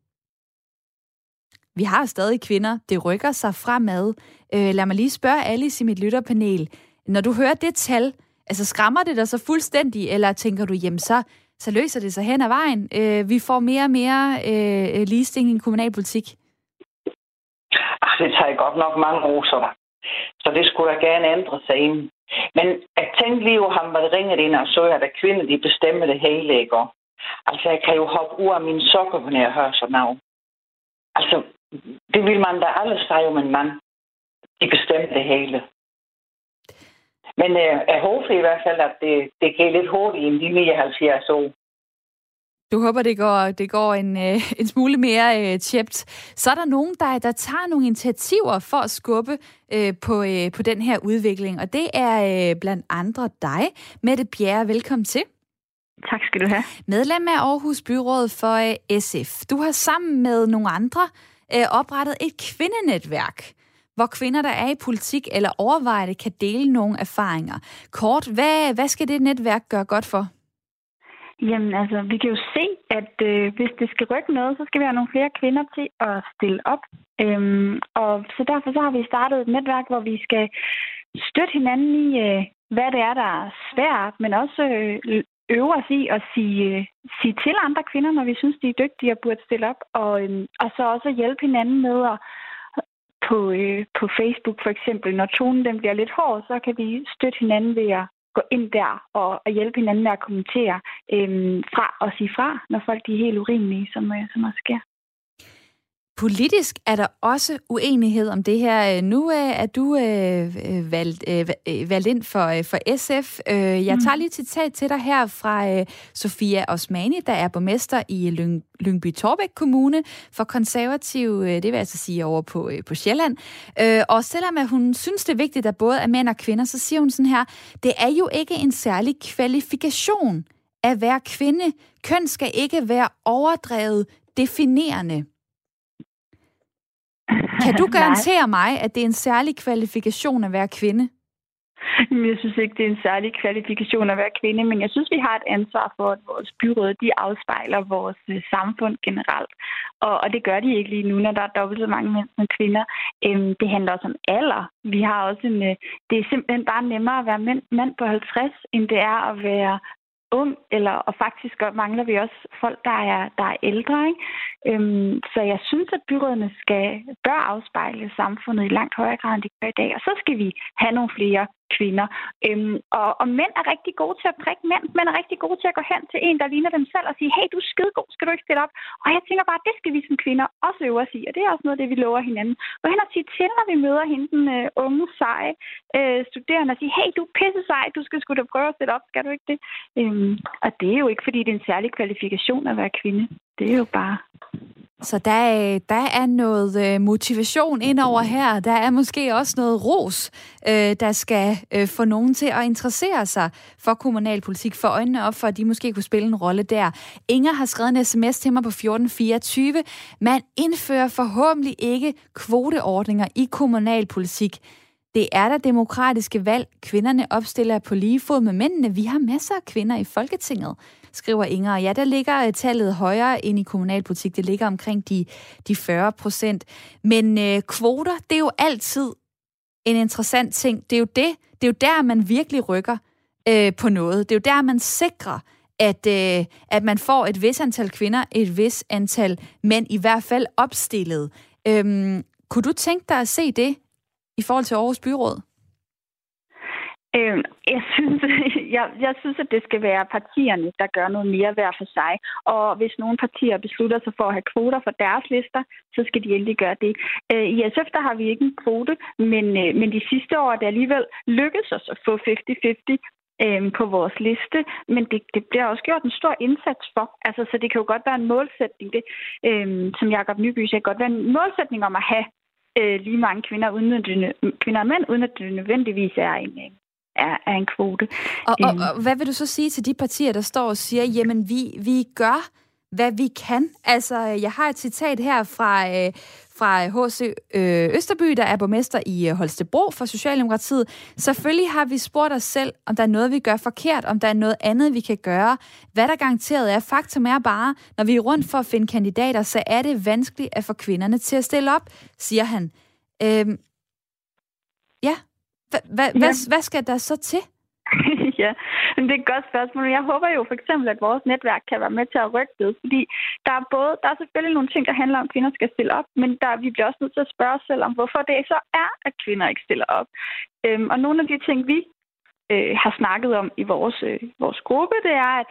vi har stadig kvinder. Det rykker sig fremad. Øh, lad mig lige spørge Alice i mit lytterpanel. Når du hører det tal, altså skræmmer det dig så fuldstændig, eller tænker du, jamen så, så løser det sig hen ad vejen? Øh, vi får mere og mere øh, øh ligestilling i kommunalpolitik. Ach, det tager godt nok mange roser. så. Så det skulle da gerne ændre sig ind. Men at tænke lige, at han var ringet ind og så, at kvinder de bestemmer det hele, ikke? Altså, jeg kan jo hoppe ud af mine sokker, når jeg hører sådan noget. Altså, det vil man da aldrig sige om en mand. De bestemmer det hele. Men øh, jeg håber i hvert fald, at det, det går lidt hurtigt i de 79 år. Du håber, det går, det går en, øh, en smule mere øh, tjept. Så er der nogen, der, der tager nogle initiativer for at skubbe øh, på, øh, på den her udvikling, og det er øh, blandt andre dig, Mette Bjerre. Velkommen til. Tak skal du have. Medlem af Aarhus Byråd for øh, SF. Du har sammen med nogle andre øh, oprettet et kvindenetværk, hvor kvinder, der er i politik eller overvejer det, kan dele nogle erfaringer. Kort, hvad, hvad skal det netværk gøre godt for? Jamen altså, vi kan jo se, at øh, hvis det skal rykke noget, så skal vi have nogle flere kvinder til at stille op. Øhm, og så derfor så har vi startet et netværk, hvor vi skal støtte hinanden i, øh, hvad det er, der er svært, men også øh, øve os i at sige, øh, sige til andre kvinder, når vi synes, de er dygtige og burde stille op, og, øh, og så også hjælpe hinanden med at på, øh, på Facebook for eksempel, når tonen den bliver lidt hård, så kan vi støtte hinanden ved at gå ind der og, og hjælpe hinanden med at kommentere øh, fra og sige fra, når folk de er helt urimelige, som, øh, som også sker. Politisk er der også uenighed om det her. Nu øh, er du øh, øh valgt, øh, øh, valgt ind for, øh, for SF. Øh, jeg tager mm. lige citat til dig her fra øh, Sofia Osmani, der er borgmester i Lyng, Lyngby Torbæk Kommune for konservativ, øh, det vil altså sige over på, øh, på Sjælland. Øh, og selvom at hun synes, det er vigtigt, at både er mænd og kvinder, så siger hun sådan her, det er jo ikke en særlig kvalifikation at være kvinde. Køn skal ikke være overdrevet definerende. Kan du garantere mig, at det er en særlig kvalifikation at være kvinde? Jeg synes ikke, det er en særlig kvalifikation at være kvinde, men jeg synes, vi har et ansvar for, at vores byråd de afspejler vores øh, samfund generelt. Og, og det gør de ikke lige nu, når der er dobbelt så mange mænd som kvinder. Øhm, det handler også om alder. Vi har også en, øh, det er simpelthen bare nemmere at være mand, mand på 50, end det er at være ung, eller, og faktisk mangler vi også folk, der er, der er ældre. Ikke? Øhm, så jeg synes, at byrådene skal, bør afspejle samfundet i langt højere grad, end de gør i dag. Og så skal vi have nogle flere kvinder. Øhm, og, og mænd er rigtig gode til at prikke mænd. Mænd er rigtig gode til at gå hen til en, der ligner dem selv og sige, hey, du er skidegod, skal du ikke stille op? Og jeg tænker bare, det skal vi som kvinder også øve os i, og det er også noget af det, vi lover hinanden. Gå hen og sige til, når vi møder hende, den øh, unge, seje øh, studerende, og sige, hey, du er pisse sej, du skal sgu da prøve at stille op, skal du ikke det? Øhm, og det er jo ikke, fordi det er en særlig kvalifikation at være kvinde. Det er jo bare så der, der er noget motivation motivation indover her. Der er måske også noget ros, øh, der skal øh, få nogen til at interessere sig for kommunalpolitik, for øjnene op for, at de måske kunne spille en rolle der. Inger har skrevet en sms til mig på 1424. Man indfører forhåbentlig ikke kvoteordninger i kommunalpolitik. Det er der demokratiske valg. Kvinderne opstiller på lige fod med mændene. Vi har masser af kvinder i Folketinget skriver Inger. Ja, der ligger øh, tallet højere end i kommunalpolitik. Det ligger omkring de, de 40 procent. Men øh, kvoter, det er jo altid en interessant ting. Det er jo det, det er jo der, man virkelig rykker øh, på noget. Det er jo der, man sikrer, at, øh, at man får et vis antal kvinder, et vis antal mænd, i hvert fald opstillet. Øhm, kunne du tænke dig at se det i forhold til Aarhus Byråd? Øh, jeg, synes, jeg, jeg synes, at det skal være partierne, der gør noget mere hver for sig. Og hvis nogle partier beslutter sig for at have kvoter for deres lister, så skal de endelig gøre det. Øh, I SF der har vi ikke en kvote, men, øh, men de sidste år er det alligevel lykkedes os at få 50-50 øh, på vores liste, men det, det bliver også gjort en stor indsats for. Altså, så det kan jo godt være en målsætning, det, øh, som Jacob Nyby sagde, godt være en målsætning om at have øh, lige mange kvinder, uden at det, kvinder og mænd, uden at det nødvendigvis er en, er, er en kvote. Og, og, øhm. og hvad vil du så sige til de partier, der står og siger, jamen vi, vi gør, hvad vi kan? Altså, jeg har et citat her fra, øh, fra H.C. Øh, Østerby, der er borgmester i øh, Holstebro for Socialdemokratiet. Selvfølgelig har vi spurgt os selv, om der er noget, vi gør forkert, om der er noget andet, vi kan gøre. Hvad der garanteret er, faktum er bare, når vi er rundt for at finde kandidater, så er det vanskeligt at få kvinderne til at stille op, siger han. Øhm, ja, hvad, ja. hvad, hvad skal der så til? Ja, men det er et godt spørgsmål. Jeg håber jo for eksempel, at vores netværk kan være med til at rykke det, fordi der er, både, der er selvfølgelig nogle ting, der handler om, at kvinder skal stille op, men der, vi bliver også nødt til at spørge os selv om, hvorfor det så er, at kvinder ikke stiller op. Øhm, og nogle af de ting, vi øh, har snakket om i vores, øh, vores gruppe, det er, at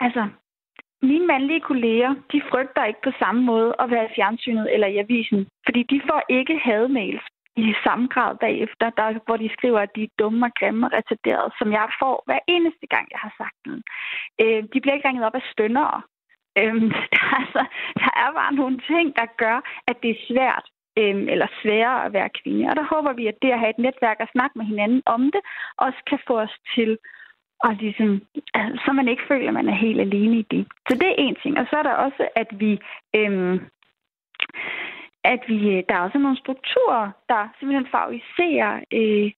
altså, mine mandlige kolleger, de frygter ikke på samme måde at være i fjernsynet eller i avisen, fordi de får ikke hademails i samme grad bagefter, der, hvor de skriver, at de er dumme og grimme og retarderede, som jeg får hver eneste gang, jeg har sagt den. Øh, de bliver ikke ringet op af støndere. Øh, altså, der er bare nogle ting, der gør, at det er svært øh, eller sværere at være kvinde. Og der håber vi, at det at have et netværk og snakke med hinanden om det, også kan få os til og ligesom, altså, så man ikke føler, at man er helt alene i det. Så det er en ting. Og så er der også, at vi øhm, at vi, øh, der er også nogle strukturer, der simpelthen favoriserer øh,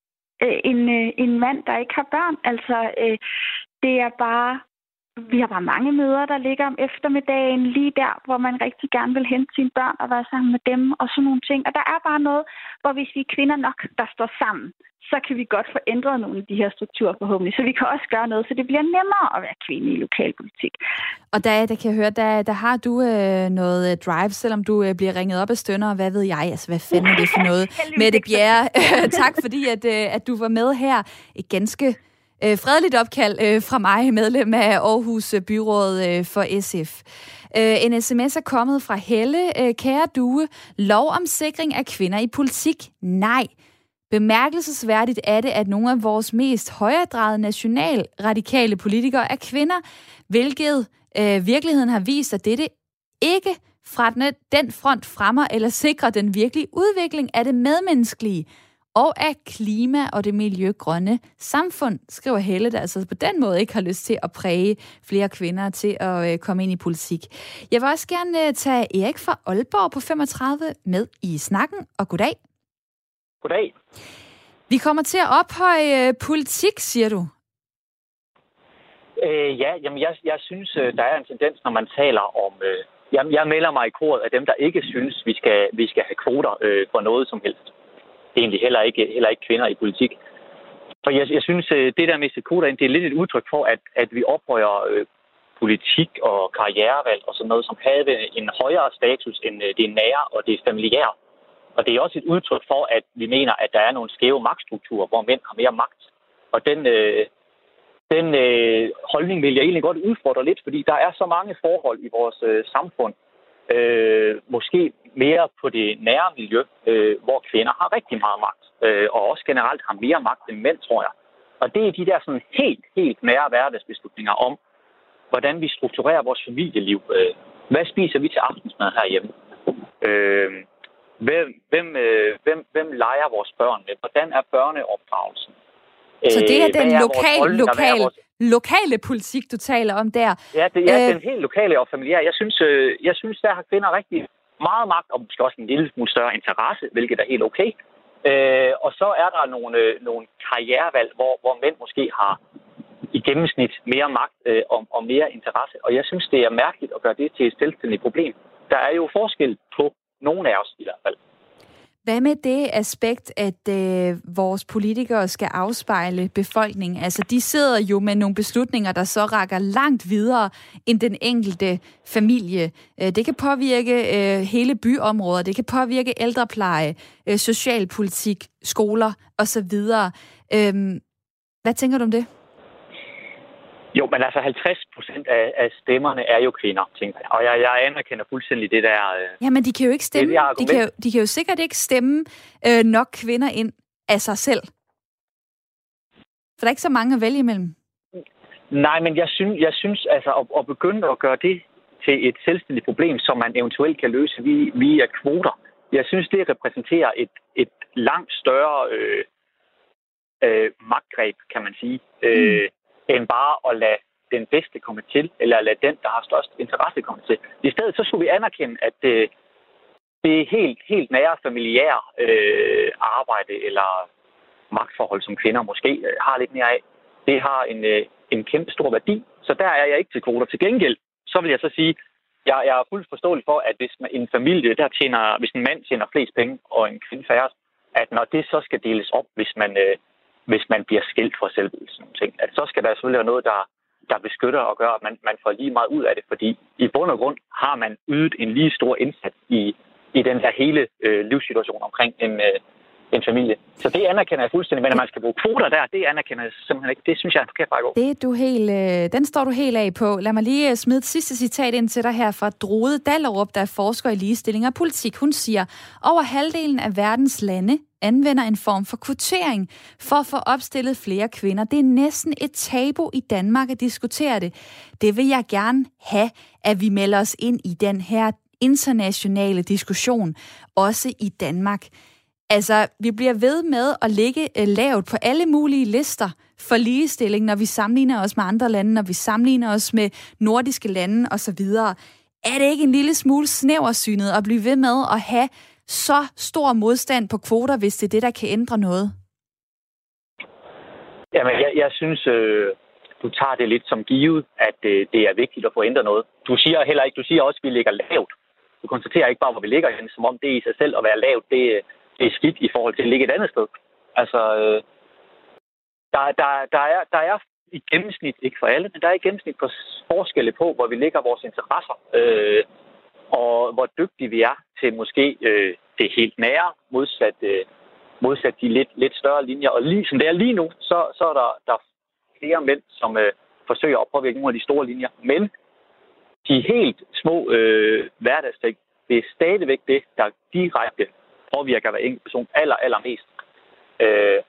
øh, en, øh, en mand, der ikke har børn. Altså, øh, det er bare vi har bare mange møder, der ligger om eftermiddagen, lige der, hvor man rigtig gerne vil hente sine børn og være sammen med dem og sådan nogle ting. Og der er bare noget, hvor hvis vi er kvinder nok, der står sammen, så kan vi godt få ændret nogle af de her strukturer forhåbentlig. Så vi kan også gøre noget, så det bliver nemmere at være kvinde i lokalpolitik. Og der, der kan jeg høre, der, der har du øh, noget øh, drive, selvom du øh, bliver ringet op af stønder, hvad ved jeg, altså hvad fanden er det for noget? Mette Bjerre, tak fordi at, øh, at du var med her. Et ganske øh, fredeligt opkald øh, fra mig, medlem af Aarhus Byråd øh, for SF. Øh, en sms er kommet fra Helle. Øh, kære Due, lov om sikring af kvinder i politik? Nej. Bemærkelsesværdigt er det, at nogle af vores mest højredrejede nationalradikale politikere er kvinder, hvilket øh, virkeligheden har vist, at dette ikke fra den, den front fremmer eller sikrer den virkelige udvikling af det medmenneskelige og af klima og det miljøgrønne samfund, skriver Helle, der altså på den måde ikke har lyst til at præge flere kvinder til at øh, komme ind i politik. Jeg vil også gerne øh, tage Erik fra Aalborg på 35 med i snakken, og goddag. Goddag. Vi kommer til at ophøje øh, politik, siger du. Øh, ja, jamen jeg, jeg synes, der er en tendens, når man taler om... Øh, jeg, jeg melder mig i koret af dem, der ikke synes, vi skal, vi skal have kvoter øh, for noget som helst. Egentlig heller ikke, heller ikke kvinder i politik. For jeg, jeg synes, øh, det der med Sekoda, det er lidt et udtryk for, at, at vi oprører øh, politik og karrierevalg og sådan noget, som havde en højere status end øh, det nære og det familiære. Og det er også et udtryk for, at vi mener, at der er nogle skæve magtstrukturer, hvor mænd har mere magt. Og den, øh, den øh, holdning vil jeg egentlig godt udfordre lidt, fordi der er så mange forhold i vores øh, samfund, øh, måske mere på det nære miljø, øh, hvor kvinder har rigtig meget magt, øh, og også generelt har mere magt end mænd, tror jeg. Og det er de der sådan helt, helt nære hverdagsbeslutninger om, hvordan vi strukturerer vores familieliv. Øh, hvad spiser vi til aftensmad herhjemme? Øh, hvem, hvem, øh, hvem, hvem leger vores børn med? Hvordan er børneopdragelsen? Så det er øh, den lokal, lokal, vores... lokale politik, du taler om der? Ja, det er øh... den helt lokale og familiære. Jeg synes, øh, jeg synes, der har kvinder rigtig meget magt, og måske også en lille smule større interesse, hvilket er helt okay. Øh, og så er der nogle, øh, nogle karrierevalg, hvor, hvor mænd måske har i gennemsnit mere magt øh, og, og mere interesse. Og jeg synes, det er mærkeligt at gøre det til et selvstændigt problem. Der er jo forskel på nogle af os i hvert fald. Hvad med det aspekt, at øh, vores politikere skal afspejle befolkningen? Altså, de sidder jo med nogle beslutninger, der så rækker langt videre end den enkelte familie. Øh, det kan påvirke øh, hele byområder, det kan påvirke ældrepleje, øh, socialpolitik, skoler osv. Øh, hvad tænker du om det? Jo, men altså 50 procent af, af stemmerne er jo kvinder, tænker jeg. Og jeg, jeg anerkender fuldstændig det der... Øh, ja, men de kan jo ikke stemme. Det, de, kan jo, de kan jo sikkert ikke stemme øh, nok kvinder ind af sig selv. For der er ikke så mange at vælge imellem. Nej, men jeg synes, jeg synes altså, at, at begynde at gøre det til et selvstændigt problem, som man eventuelt kan løse via, via kvoter, jeg synes, det repræsenterer et, et langt større øh, øh, magtgreb, kan man sige. Mm. Øh, end bare at lade den bedste komme til, eller lade den, der har størst interesse komme til. I stedet så skulle vi anerkende, at det, det er helt, helt nære familiære øh, arbejde eller magtforhold, som kvinder måske øh, har lidt mere af, det har en, øh, en kæmpe stor værdi. Så der er jeg ikke til kvoter. Til gengæld, så vil jeg så sige, jeg, jeg er fuldt forståelig for, at hvis en familie, der tjener, hvis en mand tjener flest penge, og en kvinde færre, at når det så skal deles op, hvis man, øh, hvis man bliver skilt for selv sådan ting. At så skal der selvfølgelig være noget, der, der beskytter og gør, at man, man får lige meget ud af det, fordi i bund og grund har man ydet en lige stor indsats i, i den her hele øh, livssituation omkring en, øh, en familie. Så det anerkender jeg fuldstændig, men at man skal bruge kvoter der, det anerkender jeg simpelthen ikke. Det synes jeg er en forkert vej Det du helt, øh, den står du helt af på. Lad mig lige øh, smide et sidste citat ind til dig her fra Drode Dallerup, der er forsker i ligestilling og politik. Hun siger, over halvdelen af verdens lande anvender en form for kvotering for at få opstillet flere kvinder. Det er næsten et tabu i Danmark at diskutere det. Det vil jeg gerne have, at vi melder os ind i den her internationale diskussion, også i Danmark. Altså, vi bliver ved med at ligge øh, lavt på alle mulige lister for ligestilling, når vi sammenligner os med andre lande, når vi sammenligner os med nordiske lande osv. Er det ikke en lille smule snæversynet at blive ved med at have så stor modstand på kvoter, hvis det er det, der kan ændre noget? Jamen, jeg, jeg synes, øh, du tager det lidt som givet, at øh, det er vigtigt at få ændret noget. Du siger heller ikke, du siger også, at vi ligger lavt. Du konstaterer ikke bare, hvor vi ligger hen, som om det i sig selv at være lavt, det, øh, det er skidt i forhold til at ligge et andet sted. Altså, øh, der, der, der, er, der er i gennemsnit, ikke for alle, men der er i gennemsnit på forskelle på, hvor vi ligger vores interesser. Øh, og hvor dygtige vi er til måske øh, det helt nære, modsat, øh, modsat de lidt, lidt større linjer. Og lige, som det er lige nu, så, så er der, der flere mænd, som øh, forsøger at påvirke nogle af de store linjer. Men de helt små øh, hverdagsting, det er stadigvæk det, der direkte påvirker hver enkelt person aller, allermest. Øh,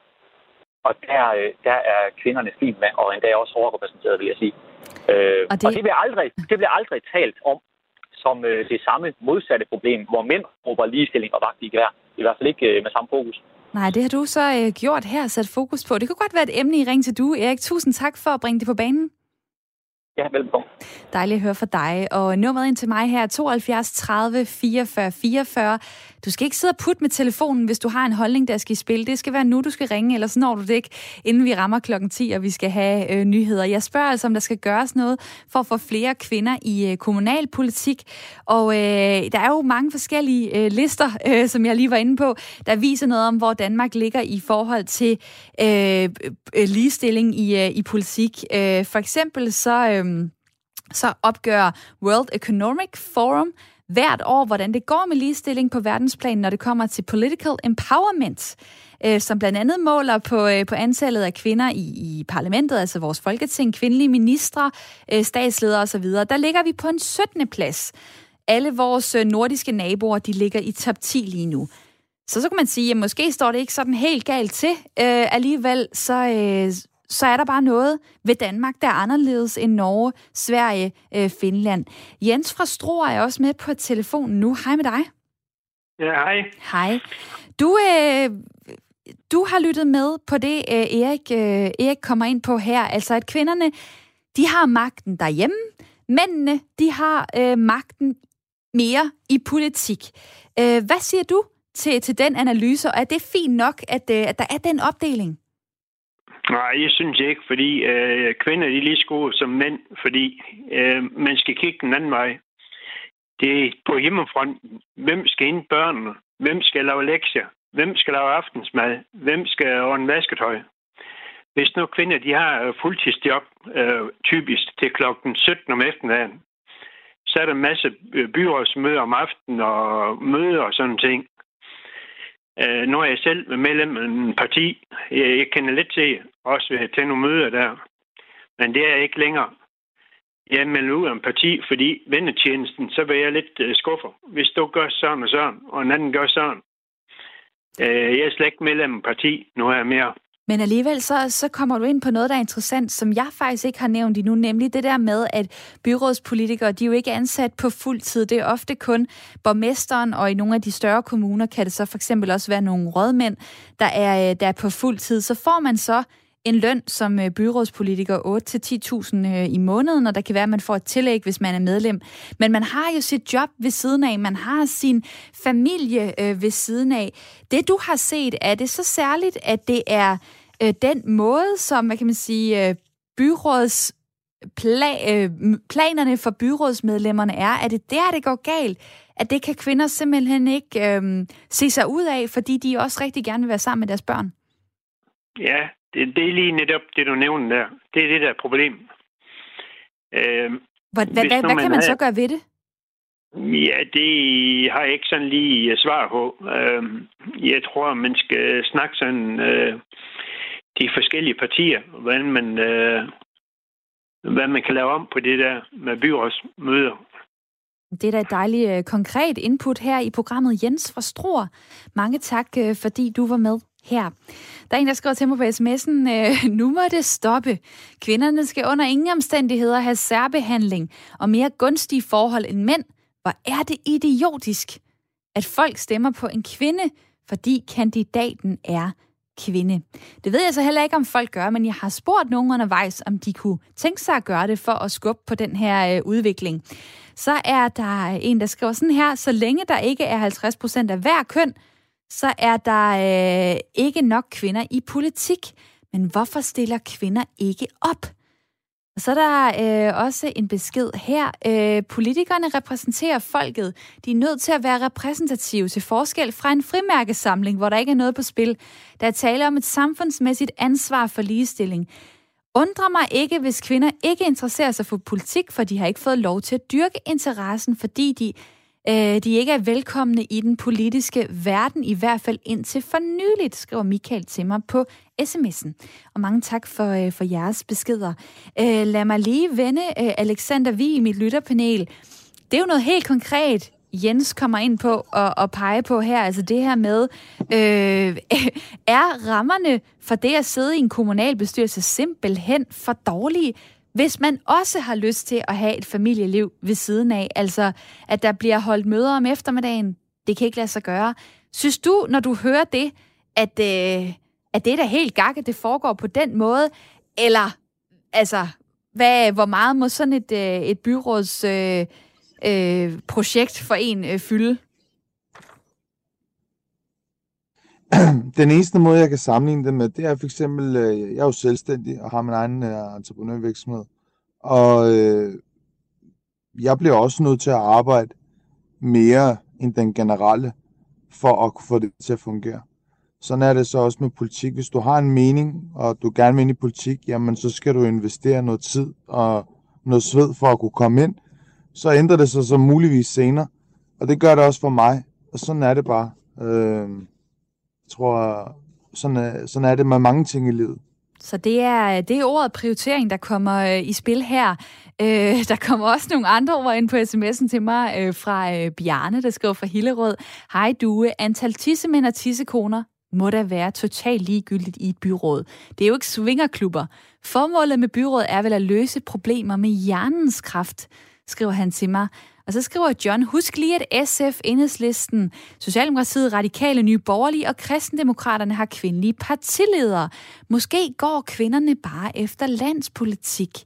og der, øh, der er kvinderne fint med, og endda også overrepræsenteret, vil jeg sige. Øh, og, det... og det bliver aldrig, det bliver aldrig talt om som øh, det samme modsatte problem, hvor mænd råber ligestilling og vagt i gær. I hvert fald ikke øh, med samme fokus. Nej, det har du så øh, gjort her, sat fokus på. Det kunne godt være et emne i Ring til du, Erik. Tusind tak for at bringe det på banen. Ja, velkommen. Dejligt at høre fra dig. Og nummeret ind til mig her er 72 30 44 44. Du skal ikke sidde og putte med telefonen, hvis du har en holdning, der skal i spil. Det skal være nu, du skal ringe, ellers når du det ikke, inden vi rammer klokken 10, og vi skal have øh, nyheder. Jeg spørger altså, om der skal gøres noget for at få flere kvinder i øh, kommunalpolitik. Og øh, der er jo mange forskellige øh, lister, øh, som jeg lige var inde på, der viser noget om, hvor Danmark ligger i forhold til øh, øh ligestilling i, øh, i politik. Øh, for eksempel så... Øh, så opgør World Economic Forum hvert år, hvordan det går med ligestilling på verdensplan, når det kommer til political empowerment, øh, som blandt andet måler på, øh, på antallet af kvinder i, i parlamentet, altså vores folketing, kvindelige ministre, øh, statsledere osv. Der ligger vi på en 17. plads. Alle vores øh, nordiske naboer, de ligger i top 10 lige nu. Så så kan man sige, at måske står det ikke sådan helt galt til. Øh, alligevel så, øh, så er der bare noget ved Danmark, der er anderledes end Norge, Sverige, øh, Finland. Jens fra Struer er også med på telefonen nu. Hej med dig. Ja, hej. Hej. Du, øh, du har lyttet med på det, øh, Erik, øh, Erik kommer ind på her. Altså, at kvinderne, de har magten derhjemme. Mændene, de har øh, magten mere i politik. Øh, hvad siger du til, til den analyse, og er det fint nok, at, øh, at der er den opdeling? Nej, jeg synes ikke, fordi øh, kvinder de er lige så gode som mænd, fordi øh, man skal kigge den anden vej. Det er på hjemmefronten. Hvem skal ind børnene? Hvem skal lave lektier? Hvem skal lave aftensmad? Hvem skal ordne vasketøj? Hvis nu kvinder de har øh, fuldtidsjob, øh, typisk til klokken 17 om eftermiddagen, så er der en masse øh, byrådsmøder om aftenen og møder og sådan ting. Øh, nu er jeg selv medlem af en parti. Jeg, jeg kender lidt til, også ved til nogle møder der. Men det er ikke længere. Jeg melder ud af en parti, fordi vennetjenesten, så vil jeg lidt øh, skuffer. Hvis du gør sådan og sådan, og en anden gør sådan. Øh, jeg er slet ikke medlem af en parti. Nu er jeg mere men alligevel så, så kommer du ind på noget, der er interessant, som jeg faktisk ikke har nævnt endnu, nemlig det der med, at byrådspolitikere, de er jo ikke ansat på fuld tid. Det er ofte kun borgmesteren, og i nogle af de større kommuner kan det så for eksempel også være nogle rådmænd, der er, øh, der er på fuld tid. Så får man så en løn som øh, byrådspolitiker 8-10.000 øh, i måneden, og der kan være, at man får et tillæg, hvis man er medlem. Men man har jo sit job ved siden af, man har sin familie ved siden af. Det du har set, er det så særligt, at det er den måde, som, hvad kan man sige, byråds planerne for byrådsmedlemmerne er, at det der, det går galt, at det kan kvinder simpelthen ikke øhm, se sig ud af, fordi de også rigtig gerne vil være sammen med deres børn? Ja, det, det er lige netop det, du nævner der. Det er det, der er problem. Øh, hvad, hvad, hvad, hvad kan man så gøre ved det? Ja, det har jeg ikke sådan lige svar på. Øh, jeg tror, man skal snakke sådan øh, de forskellige partier, hvordan man, øh, hvad man kan lave om på det der med byrådsmøder. Det er da et dejligt øh, konkret input her i programmet Jens fra Struer. Mange tak, øh, fordi du var med her. Der er en, der skriver til mig på sms'en, øh, nu må det stoppe. Kvinderne skal under ingen omstændigheder have særbehandling og mere gunstige forhold end mænd. Hvor er det idiotisk, at folk stemmer på en kvinde, fordi kandidaten er kvinde. Det ved jeg så heller ikke, om folk gør, men jeg har spurgt nogen undervejs, om de kunne tænke sig at gøre det for at skubbe på den her øh, udvikling. Så er der en, der skriver sådan her, så længe der ikke er 50% af hver køn, så er der øh, ikke nok kvinder i politik. Men hvorfor stiller kvinder ikke op? Og så er der øh, også en besked her. Øh, politikerne repræsenterer folket. De er nødt til at være repræsentative til forskel fra en frimærkesamling, hvor der ikke er noget på spil. Der er tale om et samfundsmæssigt ansvar for ligestilling. Undrer mig ikke, hvis kvinder ikke interesserer sig for politik, for de har ikke fået lov til at dyrke interessen, fordi de øh, de ikke er velkomne i den politiske verden, i hvert fald indtil for nyligt, skriver Michael til mig på sms'en. Og mange tak for, øh, for jeres beskeder. Øh, lad mig lige vende øh, Alexander Vi i mit lytterpanel. Det er jo noget helt konkret, Jens kommer ind på og, og pege på her, altså det her med, øh, er rammerne for det at sidde i en kommunalbestyrelse simpelthen for dårlige? Hvis man også har lyst til at have et familieliv ved siden af, altså at der bliver holdt møder om eftermiddagen, det kan ikke lade sig gøre. Synes du, når du hører det, at, øh, at det er da helt gak, at det foregår på den måde, eller altså, Hvad, hvor meget må sådan et, øh, et byråds øh, øh, projekt for en øh, fylde? Den eneste måde, jeg kan sammenligne det med, det er for eksempel, øh, jeg er jo selvstændig og har min egen øh, entreprenørvirksomhed. Og øh, jeg bliver også nødt til at arbejde mere end den generelle, for at få det til at fungere. Sådan er det så også med politik. Hvis du har en mening, og du gerne vil ind i politik, jamen så skal du investere noget tid og noget sved for at kunne komme ind. Så ændrer det sig så muligvis senere. Og det gør det også for mig. Og sådan er det bare. Øh, jeg tror, sådan er, sådan er det med mange ting i livet. Så det er, det er ordet prioritering, der kommer øh, i spil her. Øh, der kommer også nogle andre ord ind på sms'en til mig øh, fra øh, Bjarne, der skriver fra Hillerød. Hej Due, antal tissemænd og tissekoner må da være totalt ligegyldigt i et byråd. Det er jo ikke svingerklubber. Formålet med byrådet er vel at løse problemer med hjernens kraft, skriver han til mig. Og så skriver John, husk lige, at SF, Enhedslisten, Socialdemokratiet, Radikale, Nye Borgerlige og Kristendemokraterne har kvindelige partiledere. Måske går kvinderne bare efter landspolitik.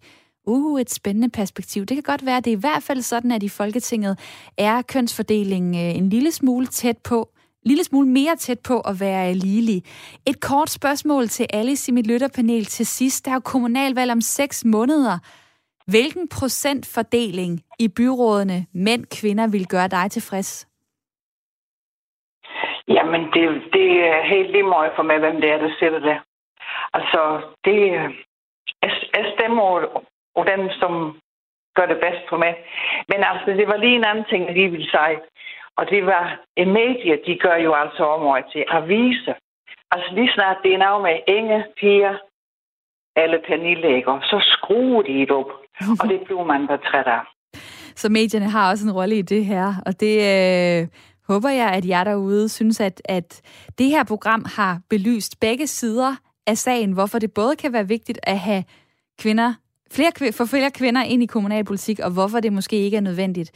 Uh, et spændende perspektiv. Det kan godt være, at det er i hvert fald sådan, at i Folketinget er kønsfordelingen øh, en lille smule tæt på, lille smule mere tæt på at være øh, ligelig. Et kort spørgsmål til Alice i mit lytterpanel til sidst. Der er jo kommunalvalg om seks måneder. Hvilken procentfordeling i byrådene mænd-kvinder vil gøre dig tilfreds? Jamen, det, det er helt lige meget for mig, hvem det er, der sætter det. Altså, det, jeg, jeg stemmer og dem, som gør det bedst for mig. Men altså, det var lige en anden ting, jeg lige ville sige. Og det var, at medier, de gør jo altså området til aviser. Altså lige snart det er navn med Inge, Pia eller Pernille så skruer de det op. Og det blev man da træt af. Så medierne har også en rolle i det her, og det øh, håber jeg, at jer derude synes, at, at det her program har belyst begge sider af sagen, hvorfor det både kan være vigtigt at have kvinder, flere, for flere kvinder ind i kommunalpolitik, og hvorfor det måske ikke er nødvendigt.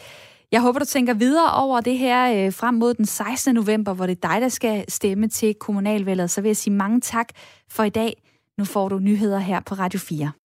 Jeg håber, du tænker videre over det her øh, frem mod den 16. november, hvor det er dig, der skal stemme til kommunalvalget. Så vil jeg sige mange tak for i dag. Nu får du nyheder her på Radio 4.